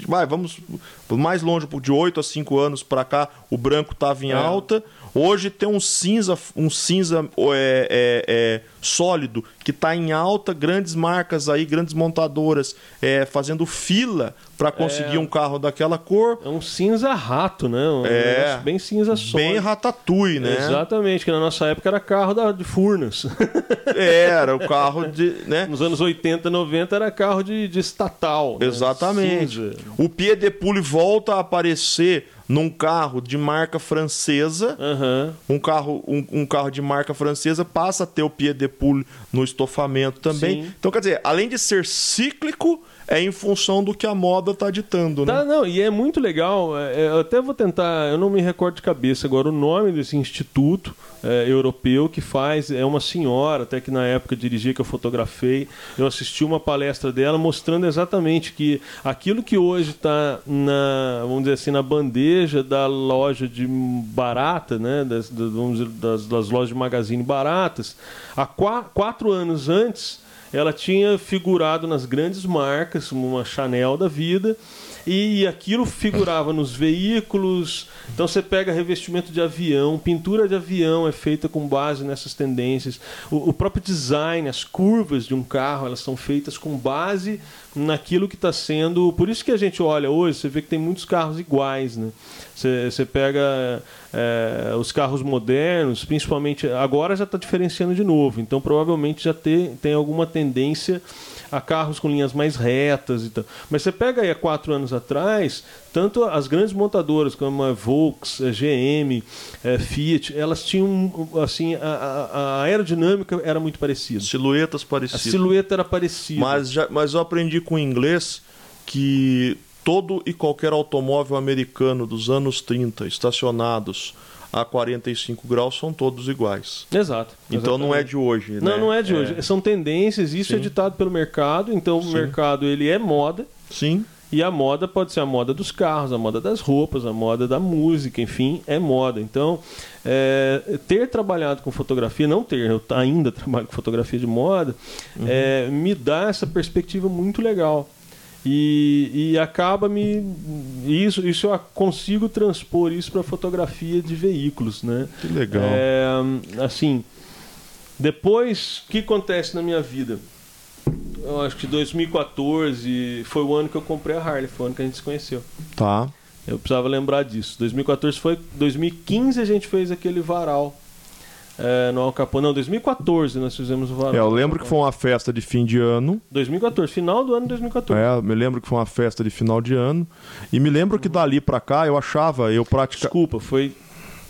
Vai, vamos mais longe, de 8 a 5 anos para cá, o branco estava em é. alta. Hoje tem um cinza, um cinza é, é, é sólido que está em alta, grandes marcas aí, grandes montadoras é, fazendo fila para conseguir é. um carro daquela cor. É um cinza rato, né? Um é. Bem cinza sólido. Bem ratatouille, né? Exatamente, que na nossa época era carro da, de Furnas. era o carro de. Né? Nos anos 80, 90 era carro de, de estatal. Né? Exatamente. O Pied de Pouille volta a aparecer num carro de marca francesa. Uhum. Um, carro, um, um, carro de marca francesa passa a ter o pied de poule no estofamento também. Sim. Então, quer dizer, além de ser cíclico, é em função do que a moda está ditando, né? Tá, não, e é muito legal. É, é, eu até vou tentar, eu não me recordo de cabeça agora o nome desse instituto é, europeu que faz. É uma senhora, até que na época dirigia, que eu fotografei. Eu assisti uma palestra dela mostrando exatamente que aquilo que hoje está na, vamos dizer assim, na bandeja da loja de barata, né? Das, vamos dizer, das, das lojas de magazine baratas, há quatro anos antes ela tinha figurado nas grandes marcas, uma Chanel da vida, e aquilo figurava nos veículos. Então você pega revestimento de avião, pintura de avião é feita com base nessas tendências. O, o próprio design, as curvas de um carro, elas são feitas com base naquilo que está sendo. Por isso que a gente olha hoje, você vê que tem muitos carros iguais, né? Você, você pega é, os carros modernos, principalmente agora já está diferenciando de novo. Então provavelmente já tem, tem alguma tendência a carros com linhas mais retas e tal. Mas você pega aí há quatro anos atrás, tanto as grandes montadoras como a Volks, a GM, a Fiat, elas tinham assim a, a, a, aerodinâmica era muito parecida. Silhuetas parecidas. A silhueta era parecida. Mas, já, mas eu aprendi com o inglês que todo e qualquer automóvel americano dos anos 30 estacionados a 45 graus são todos iguais. Exato. Então exatamente. não é de hoje. Não, né? não é de é. hoje. São tendências, isso é Sim. é ditado pelo mercado, então Sim. o mercado ele é moda. Sim. E a moda pode ser a moda dos carros, a moda das roupas, a moda da música, enfim, é moda. Então, é, ter trabalhado com fotografia, não ter, eu ainda trabalho com fotografia de moda, uhum. é, me dá essa perspectiva muito legal. E, e acaba me. Isso, isso eu consigo transpor isso para fotografia de veículos, né? Que legal. É, assim, depois, o que acontece na minha vida? Eu acho que 2014 foi o ano que eu comprei a Harley, foi o ano que a gente se conheceu. Tá. Eu precisava lembrar disso. 2014 foi. 2015 a gente fez aquele varal é, no Al Capone. Não, 2014 nós fizemos o Varal. É, eu lembro que foi uma festa de fim de ano. 2014, final do ano de 2014. É, me lembro que foi uma festa de final de ano. E me lembro que dali pra cá eu achava, eu praticava. Desculpa, foi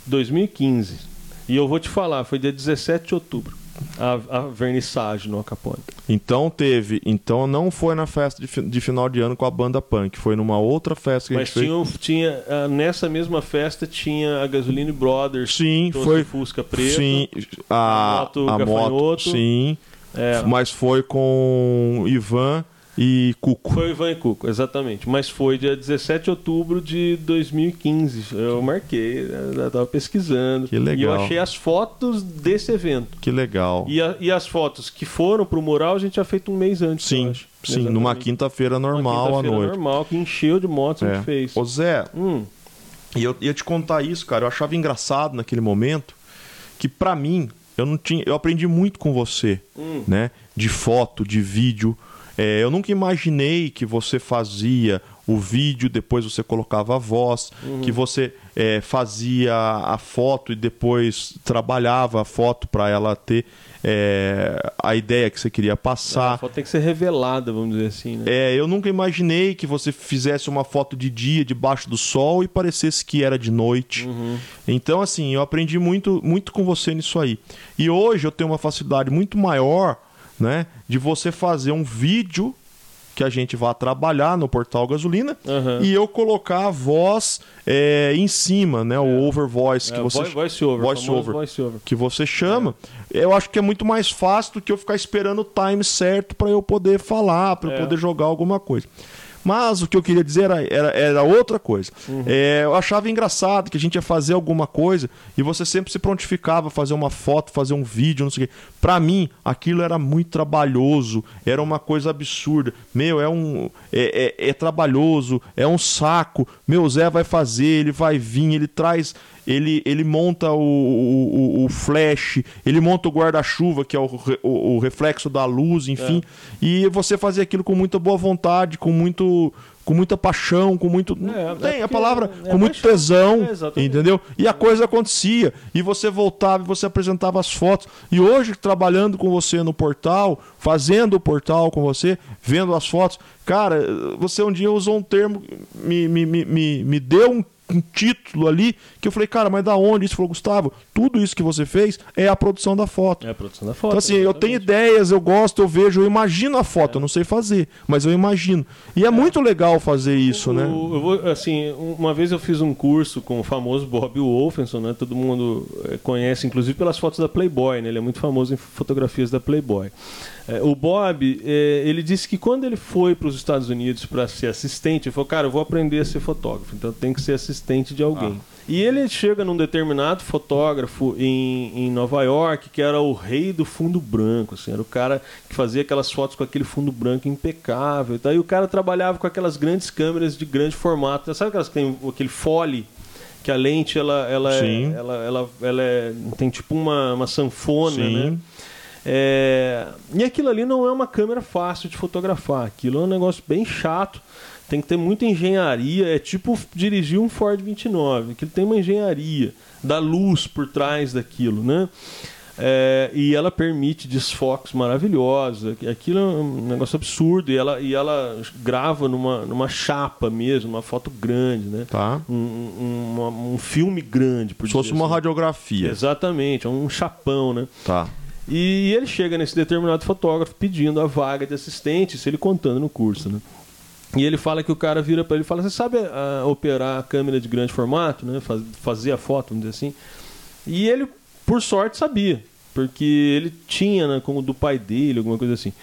2015. E eu vou te falar, foi dia 17 de outubro a, a vernissagem no Acapone. Então teve. Então não foi na festa de, de, final de ano com a banda punk, foi numa outra festa que Mas a gente tinha, fez. tinha ah, nessa mesma festa tinha a Gasoline Brothers. Sim, foi. Fusca preto. Sim, a, a moto, a moto sim. É. Mas foi com Ivan e Cuco. Foi o Ivan e Cuco, exatamente. Mas foi dia 17 de outubro de 2015. Eu marquei, eu tava pesquisando. Que legal. E eu achei as fotos desse evento. Que legal. E, a, e as fotos que foram pro mural a gente tinha feito um mês antes, Sim. Sim, Exatamente. numa quinta-feira normal quinta à noite. normal, que encheu de motos é. a gente fez. Ô Zé, hum. e eu ia te contar isso, cara. Eu achava engraçado naquele momento que, para mim, eu não tinha. Eu aprendi muito com você, hum. né? De foto, de vídeo. É, eu nunca imaginei que você fazia o vídeo, depois você colocava a voz, uhum. que você é, fazia a foto e depois trabalhava a foto para ela ter é, a ideia que você queria passar. a foto tem que ser revelada, vamos dizer assim. Né? É, eu nunca imaginei que você fizesse uma foto de dia debaixo do sol e parecesse que era de noite. Uhum. Então, assim, eu aprendi muito, muito com você nisso aí. E hoje eu tenho uma facilidade muito maior né? De você fazer um vídeo que a gente vai trabalhar no portal gasolina uhum. e eu colocar a voz é, em cima, né? O é. over voice que é, você voice over, voice over, voice over, que você chama. Eu acho que é muito mais fácil do que eu ficar esperando o time certo para eu poder falar, para eu é. poder jogar alguma coisa. Mas o que eu queria dizer era, era, era outra coisa. Uhum. É, eu achava engraçado que a gente ia fazer alguma coisa e você sempre se prontificava a fazer uma foto, fazer um vídeo, não sei o quê. Pra mim, aquilo era muito trabalhoso, era uma coisa absurda. Meu, é um. É, é, é trabalhoso, é um saco. Meu, Zé vai fazer, ele vai vir, ele traz ele, ele monta o, o, o flash, ele monta o guarda-chuva, que é o, o, o, reflexo da luz, enfim. É. E você fazer aquilo com muita boa vontade, com muito com muita paixão, com muito. É, tem é a palavra, é com muito tesão, é, entendeu? E a coisa acontecia. E você voltava e você apresentava as fotos. E hoje, trabalhando com você no portal, fazendo o portal com você, vendo as fotos, cara, você um dia usou um termo, me, me, me, me deu um um título ali que eu falei, cara, mas da onde? Isso falou, Gustavo, tudo isso que você fez é a produção da foto. É a produção da foto. Então, assim, exatamente. eu tenho ideias, eu gosto, eu vejo, eu imagino a foto, é. eu não sei fazer, mas eu imagino. E é, é. muito legal fazer isso, o, né? Eu vou, assim, uma vez eu fiz um curso com o famoso Bob Wolfenson, né? Todo mundo eh, conhece, inclusive pelas fotos da Playboy, né? Ele é muito famoso em fotografias da Playboy. É, o Bob, é, ele disse que quando ele foi para os Estados Unidos para ser assistente, ele falou, cara, eu vou aprender a ser fotógrafo, então tem que ser assistente de alguém. Ah. E ele chega num determinado fotógrafo em, em Nova York, que era o rei do fundo branco, assim, era o cara que fazia aquelas fotos com aquele fundo branco impecável. Daí o cara trabalhava com aquelas grandes câmeras de grande formato. Sabe aquelas que tem aquele fole que a lente ela ela, é, ela, ela, ela é, tem tipo uma, uma sanfona, Sim. né? É... E aquilo ali não é uma câmera fácil de fotografar. Aquilo é um negócio bem chato. Tem que ter muita engenharia. É tipo dirigir um Ford 29. Aquilo tem uma engenharia da luz por trás daquilo, né? É, e ela permite desfoques maravilhosos. Aquilo é um negócio absurdo. E ela, e ela grava numa, numa chapa mesmo, uma foto grande, né? Tá. Um, um, uma, um filme grande. Por Se fosse uma assim. radiografia. Exatamente, é um chapão, né? Tá. E ele chega nesse determinado fotógrafo pedindo a vaga de assistente, isso ele contando no curso, né? E ele fala que o cara vira para ele e fala: Você sabe a, ah, operar a câmera de grande formato, né? Faz, fazer a foto, vamos dizer assim. E ele, por sorte, sabia, porque ele tinha, né, como do pai dele, alguma coisa assim.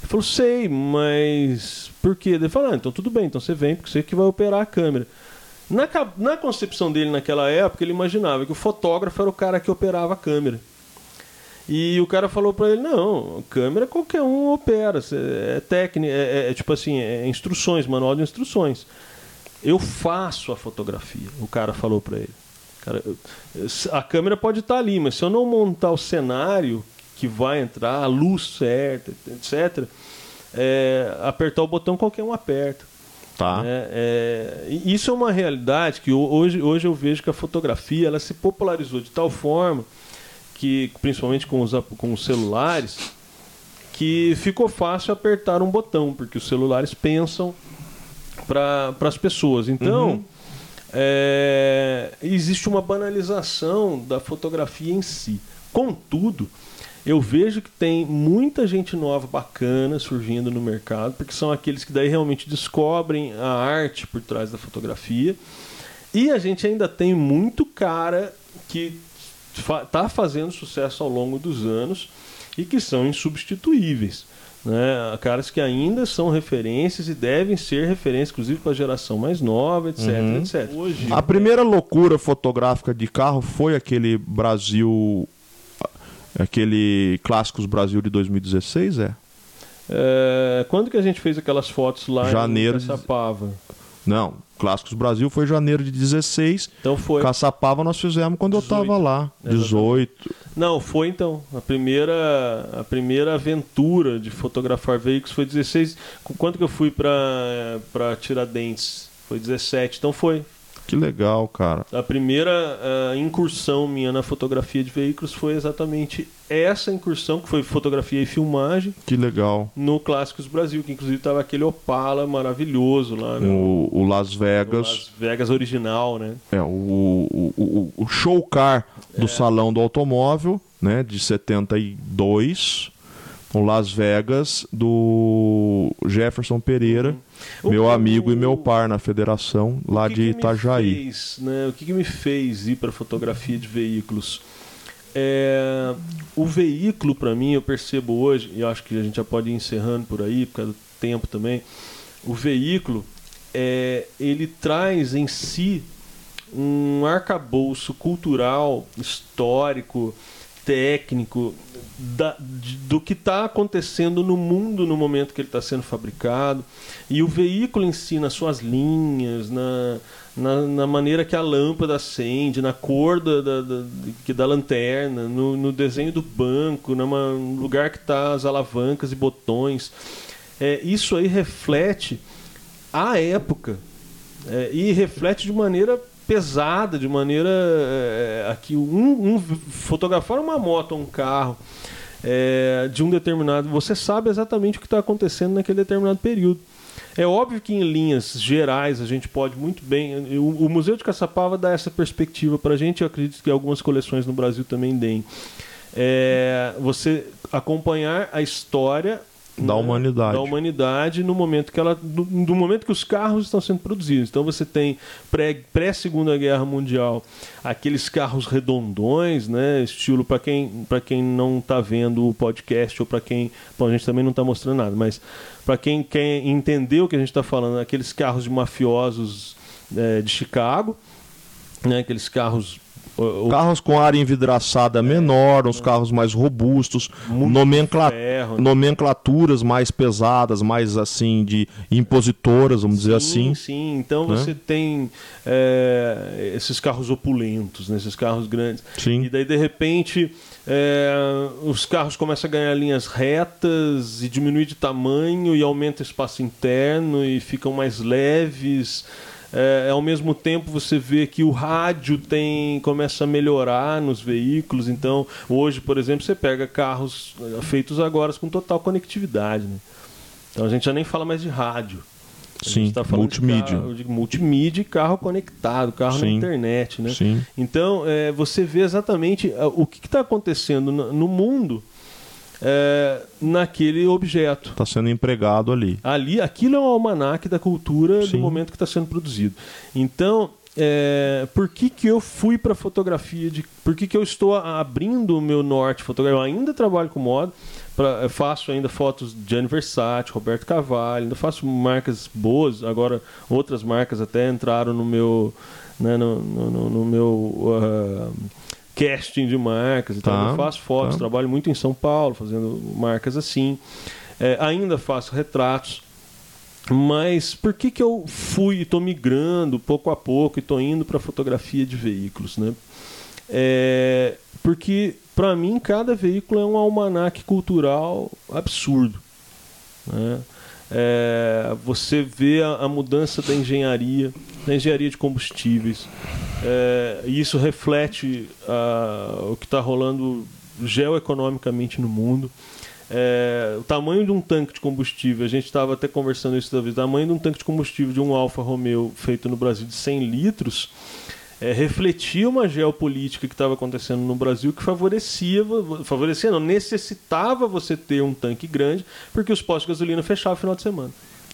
Ele falou: Sei, mas por quê? Ele falou: ah, Então tudo bem, então você vem, porque você que vai operar a câmera. Na, na concepção dele naquela época, ele imaginava que o fotógrafo era o cara que operava a câmera. E o cara falou para ele: não, câmera qualquer um opera, é técnica, é, é, é, tipo assim, é instruções, manual de instruções. Eu faço a fotografia, o cara falou para ele. Cara, a câmera pode estar tá ali, mas se eu não montar o cenário que vai entrar, a luz certa, etc., é, apertar o botão qualquer um aperta. Tá. É, é, isso é uma realidade que hoje, hoje eu vejo que a fotografia ela se popularizou de tal forma que principalmente com os, com os celulares, que ficou fácil apertar um botão, porque os celulares pensam para as pessoas. Então, uhum. é, existe uma banalização da fotografia em si. Contudo, eu vejo que tem muita gente nova bacana surgindo no mercado, porque são aqueles que daí realmente descobrem a arte por trás da fotografia. E a gente ainda tem muito cara que está fazendo sucesso ao longo dos anos e que são insubstituíveis. Né? Caras que ainda são referências e devem ser referências, inclusive para a geração mais nova, etc, uhum. etc. Hoje, a primeira loucura fotográfica de carro foi aquele Brasil, aquele Clássicos Brasil de 2016, é? é quando que a gente fez aquelas fotos lá Janeiro em Caçapava? Não, Clássicos Brasil foi janeiro de 16. Então foi. Caçapava nós fizemos quando 18. eu estava lá, 18. Não, foi então. A primeira, a primeira aventura de fotografar veículos foi 16. Quanto que eu fui para Tiradentes? Foi 17. Então foi. Que legal, cara. A primeira uh, incursão minha na fotografia de veículos foi exatamente essa incursão, que foi fotografia e filmagem. Que legal. No Clássicos Brasil, que inclusive estava aquele Opala maravilhoso lá. Né? O, o Las Vegas. O Las Vegas original, né? É, o, o, o, o show car do é. Salão do Automóvel, né, de 72 o Las Vegas do Jefferson Pereira, uhum. meu amigo e meu par na federação lá que de Itajaí. Fez, né, o que, que, me fez ir para fotografia de veículos? É, o veículo, para mim, eu percebo hoje, e acho que a gente já pode ir encerrando por aí, por causa do tempo também. O veículo, é, ele traz em si um arcabouço cultural, histórico, técnico da, do que está acontecendo no mundo no momento que ele está sendo fabricado. E o veículo em si nas suas linhas na, na, na maneira que a lâmpada acende na cor da, da, da, da lanterna no, no, desenho do banco no lugar que está as alavancas e botões. É, isso aí reflete a época é, e reflete de maneira pesada, de maneira é, aqui um, um, fotografar uma moto um carro é, de um determinado, você sabe exatamente o que está acontecendo naquele determinado período. É óbvio que em linhas gerais a gente pode muito bem. O, o Museu de Caçapava dá essa perspectiva para a gente. Eu acredito que algumas coleções no Brasil também deem. É, você acompanhar a história da né, humanidade. Da humanidade no momento que ela do, do, momento que os carros estão sendo produzidos. Então você tem pré, pré Segunda Guerra Mundial, aqueles carros redondões, né, estilo para quem para quem não está vendo o podcast ou para quem, bom, a gente também não está mostrando nada, mas para quem quer entender o que a gente está falando, aqueles carros de mafiosos é, de Chicago, né, aqueles carros o, carros com área envidraçada menor, uns carros mais robustos, nomencla... ferro, né? nomenclaturas mais pesadas, mais assim, de impositoras, vamos sim, dizer assim. Sim, então né? você tem é, esses carros opulentos, né? esses carros grandes. Sim. E daí, de repente, é, os carros começam a ganhar linhas retas e diminuir de tamanho e aumenta o espaço interno e ficam mais leves é, ao mesmo tempo você vê que o rádio tem começa a melhorar nos veículos. Então, hoje, por exemplo, você pega carros eh, feitos agora com total conectividade. Né? Então a gente já nem fala mais de rádio. A Sim, tá multimídia. De, carro, de multimídia e carro conectado, carro Sim. na internet. Né? Sim. Então, é, você vê exatamente eh, o que está acontecendo no mundo é, naquele objeto. Está sendo empregado ali. Ali, aquilo é um almanaque da cultura Sim. do momento que está sendo produzido. Então, é, por que, que eu fui para fotografia? De, por que, que eu estou abrindo o meu norte fotográfico? Eu ainda trabalho com moda, pra, faço ainda fotos de Aniversário, Roberto Cavalli, ainda faço marcas boas. Agora, outras marcas até entraram no meu. Né, no, no, no meu. Uh, casting de marcas e tá, tal. Eu faço fotos, tá. trabalho muito em São Paulo, fazendo marcas assim. É, ainda faço retratos. Mas por que, que eu fui e estou migrando pouco a pouco e estou indo para fotografia de veículos? Né? É, porque, para mim, cada veículo é um almanaque cultural absurdo. Né? É, você vê a, a, mudança da engenharia, da engenharia de combustíveis, é, e isso reflete a, o que está rolando geoeconomicamente no mundo. É, o tamanho de um tanque de combustível, a gente estava até conversando isso da vez, o tamanho de um tanque de combustível de um Alfa Romeo feito no Brasil de 100 litros, é, refletia uma geopolítica que estava acontecendo no Brasil que favorecia, favorecia não, necessitava você ter um tanque grande, porque os postos de gasolina fechavam no final de semana.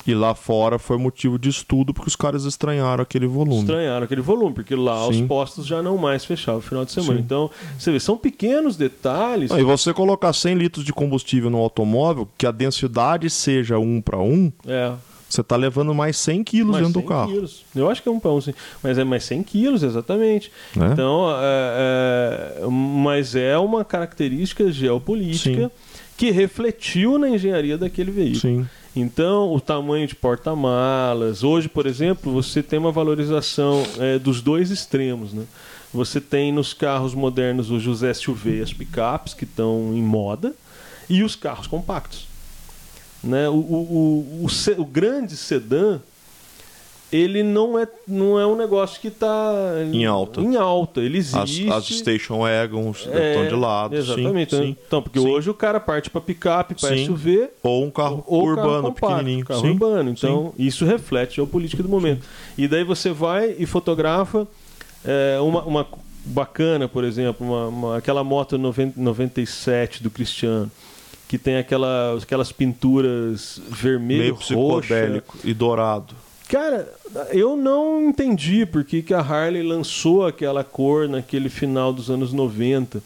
E lá fora foi motivo de estudo porque os caras estranharam aquele volume. Estranharam aquele volume, porque lá Sim. os postos já não mais fechavam no final de semana. Sim. Então, você vê, são pequenos detalhes. e você colocar 100 litros de combustível no automóvel, que a densidade seja um para um, é. Você está levando mais 100 quilos mais dentro 100 do carro. Quilos. Eu acho que é um pão, sim. Mas é mais 100 quilos, exatamente. É? Então, é, é, mas é uma característica geopolítica sim. que refletiu na engenharia daquele veículo. Sim. Então, o tamanho de porta-malas. Hoje, por exemplo, você tem uma valorização é, dos dois extremos. Né? Você tem nos carros modernos os SUV, as picapes, que estão em moda, e os carros compactos. Né? O, o, o, o, o grande sedã ele não é, não é um negócio que está em alta. Em alta, ele existe. As, as station wagons é, estão de lado. Exatamente. Sim, então, porque sim. hoje o cara parte para picape, para SUV. Ou um carro ou urbano, carro compacto, pequenininho. Carro sim. urbano. Então, isso reflete a política do momento. E daí você vai e fotografa é, uma, uma bacana, por exemplo, uma, uma, aquela moto 90, 97 do Cristiano que tem aquela, aquelas pinturas vermelho, Meio psicodélico roxa. e dourado. Cara, eu não entendi por que, que a Harley lançou aquela cor naquele final dos anos 90.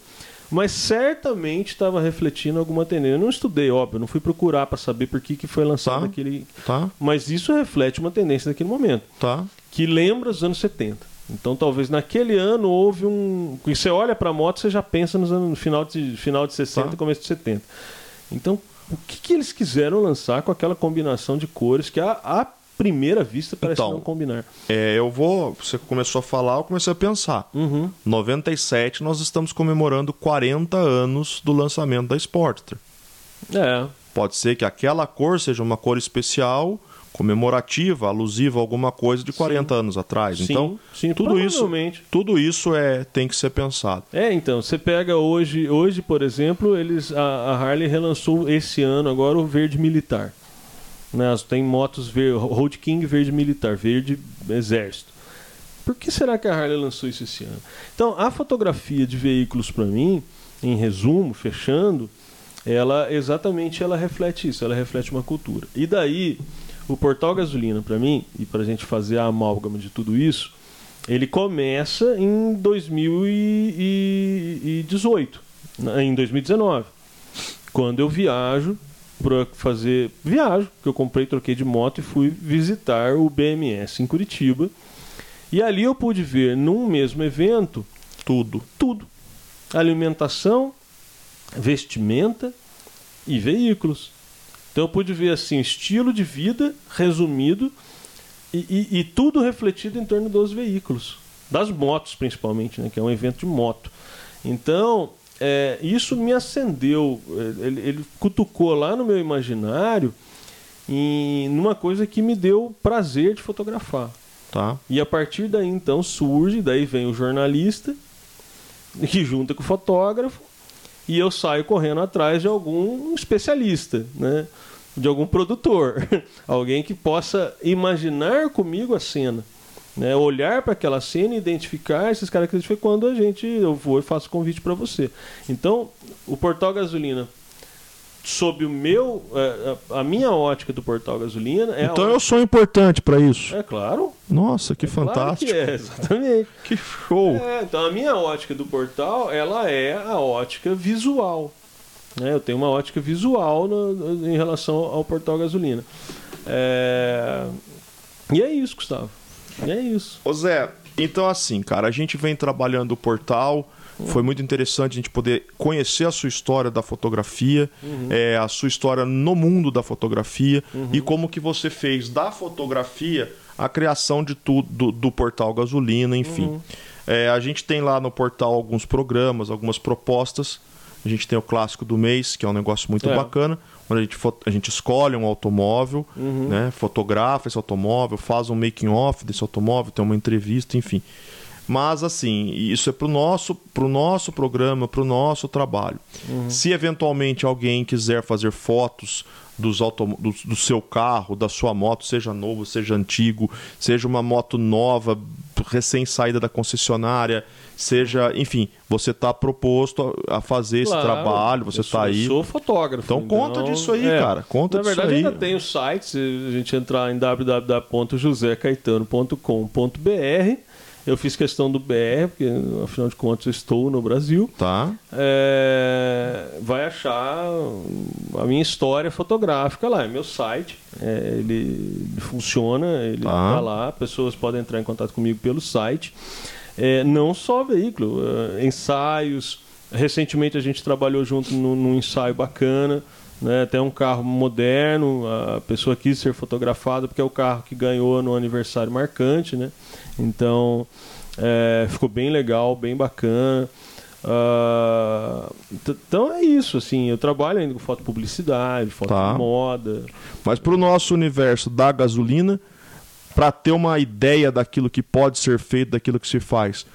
mas certamente estava refletindo alguma tendência. Eu não estudei, óbvio, não fui procurar para saber por que, que foi lançado Tá. aquele. Tá, Mas isso reflete uma tendência daquele momento, tá. que lembra os anos 70. Então talvez naquele ano houve um. E você olha para a moto, você já pensa nos anos, no final de, final de 60 Tá. e começo de 70. Então, o que, que eles quiseram lançar com aquela combinação de cores que à, à primeira vista parece Então. não combinar? É, eu vou. Você começou a falar, eu comecei a pensar. Uhum. 97, nós estamos comemorando 40 anos do lançamento da Sportster. É. Pode ser que aquela cor seja uma cor especial, comemorativa, alusiva a alguma coisa de 40 anos atrás. Sim, então, sim, tudo isso, tudo isso é tem que ser pensado. É, então, você pega hoje, hoje, por exemplo, eles a, a Harley relançou esse ano agora o verde militar. Né? Tem motos verde, Road King verde militar, verde exército. Por que será que a Harley lançou isso esse ano? Então, a fotografia de veículos para mim, em resumo, fechando, ela exatamente ela reflete isso, ela reflete uma cultura. E daí, o portal gasolina para mim e para a gente fazer a amálgama de tudo isso, ele começa em 2018, na- em 2019, quando eu viajo para fazer viajo, que eu comprei, troquei de moto e fui visitar o BMS em Curitiba. E ali eu pude ver num mesmo evento Tudo. tudo: alimentação, vestimenta e veículos. Então eu pude ver assim estilo de vida resumido e, e- e tudo refletido em torno dos veículos, das motos principalmente, né, que é um evento de moto. Então é, isso me acendeu, é, ele, ele cutucou lá no meu imaginário em numa coisa que me deu prazer de fotografar. Tá? E a partir daí então surge, daí vem o jornalista que junta com o fotógrafo e eu saio correndo atrás de algum especialista, né? De algum produtor, alguém que possa imaginar comigo a cena, né? Olhar para aquela cena e identificar esses características foi quando a gente eu vou e faço convite para você. Então, o Portal Gasolina sob o meu eh, a minha ótica do Portal Gasolina é Então eu sou importante para isso. é claro, Nossa, que Claro fantástico. que é, exatamente. Que show. É, então a minha ótica do portal, ela é a ótica visual. né? Eu tenho uma ótica visual no- em relação ao portal gasolina. É, E é isso, Gustavo. E é isso. Ô Zé, então assim, cara, a gente vem trabalhando o portal. Foi muito interessante a gente poder conhecer a sua história da fotografia, é, a sua história no mundo da fotografia e como que você fez da fotografia a criação de tudo do, do portal gasolina, enfim. É, a gente tem lá no portal alguns programas, algumas propostas. A gente tem o clássico do mês, que é um negócio muito É. bacana, onde a gente, a gente escolhe um automóvel, né, fotografa esse automóvel, faz um making off desse automóvel, tem uma entrevista, enfim. Mas assim, isso é pro nosso, pro nosso programa, pro nosso trabalho. Se eventualmente alguém quiser fazer fotos dos autom do, do seu carro, da sua moto, seja novo, seja antigo, seja uma moto nova, recém saída da concessionária, seja, enfim, você está proposto a, a fazer esse Claro, trabalho, você eu está aí. sou fotógrafo. Então conta disso aí, cara, conta Na disso verdade, aí. ainda tem o site, se a gente entrar em www.josecaetano.com.br. Eu fiz questão do BR, porque afinal de contas eu estou no Brasil. Tá? É, vai achar a minha história fotográfica lá, é meu site, é, ele, ele funciona, ele Tá. tá. lá, pessoas podem entrar em contato comigo pelo site. É, não só veículo, é, ensaios. Recentemente a gente trabalhou junto num, num ensaio bacana, né, até um carro moderno, a pessoa quis ser fotografada porque é o carro que ganhou no aniversário marcante, né? Então é, ficou bem legal, bem bacana. T- então é isso, assim, eu trabalho ainda com foto publicidade, foto Tá. de moda. Mas para o nosso universo da gasolina, para ter uma ideia daquilo que pode ser feito, daquilo que se faz,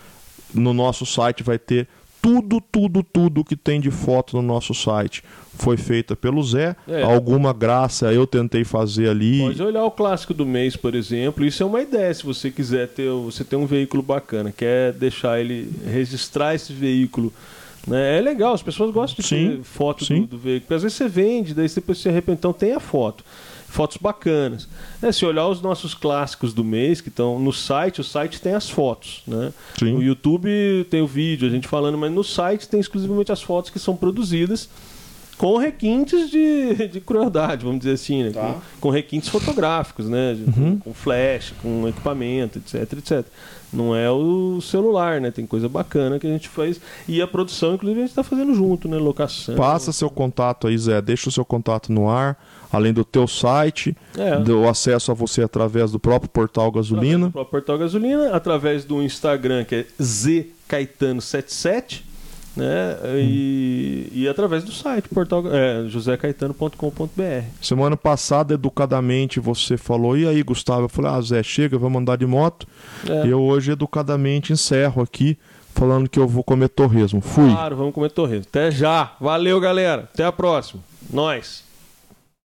no nosso site vai ter tudo, tudo, tudo que tem de foto no nosso site. Foi feita pelo Zé. É. Alguma graça eu tentei fazer ali. Pode olhar o clássico do mês, por exemplo. Isso é uma ideia, se você quiser ter, você tem um veículo bacana, quer deixar ele registrar esse veículo. Né? É legal, as pessoas gostam de Sim, ter foto sim. do, do veículo. Porque às vezes você vende, daí depois você arrepende, então tem a foto. Fotos bacanas. É, se olhar os nossos clássicos do mês que estão no site, o site tem as fotos, né? Sim. No YouTube tem o vídeo, a gente falando, mas no site tem exclusivamente as fotos que são produzidas com requintes de, de crueldade, vamos dizer assim, né? Tá. com, com requintes fotográficos, né? De- Com flash, com equipamento, etc, etc. Não é o celular, né? Tem coisa bacana que a gente faz. E a produção, inclusive, a gente está fazendo junto, né? Locação. Passa seu contato aí, Zé. Deixa o seu contato no ar, além do teu site, É. do acesso a você através do próprio portal Gasolina. do próprio Portal Gasolina, através do Instagram, que é zcaetano77, né? E, e através do site, portal, é, josecaetano.com.br. Semana passada, educadamente, você falou, e aí, Gustavo? Eu falei, ah, Zé, chega, vamos andar de moto. É. Eu hoje, educadamente, encerro aqui, falando que eu vou comer torresmo. Fui. Claro, vamos comer torresmo. Até já. Valeu, galera. Até a próxima. Nós.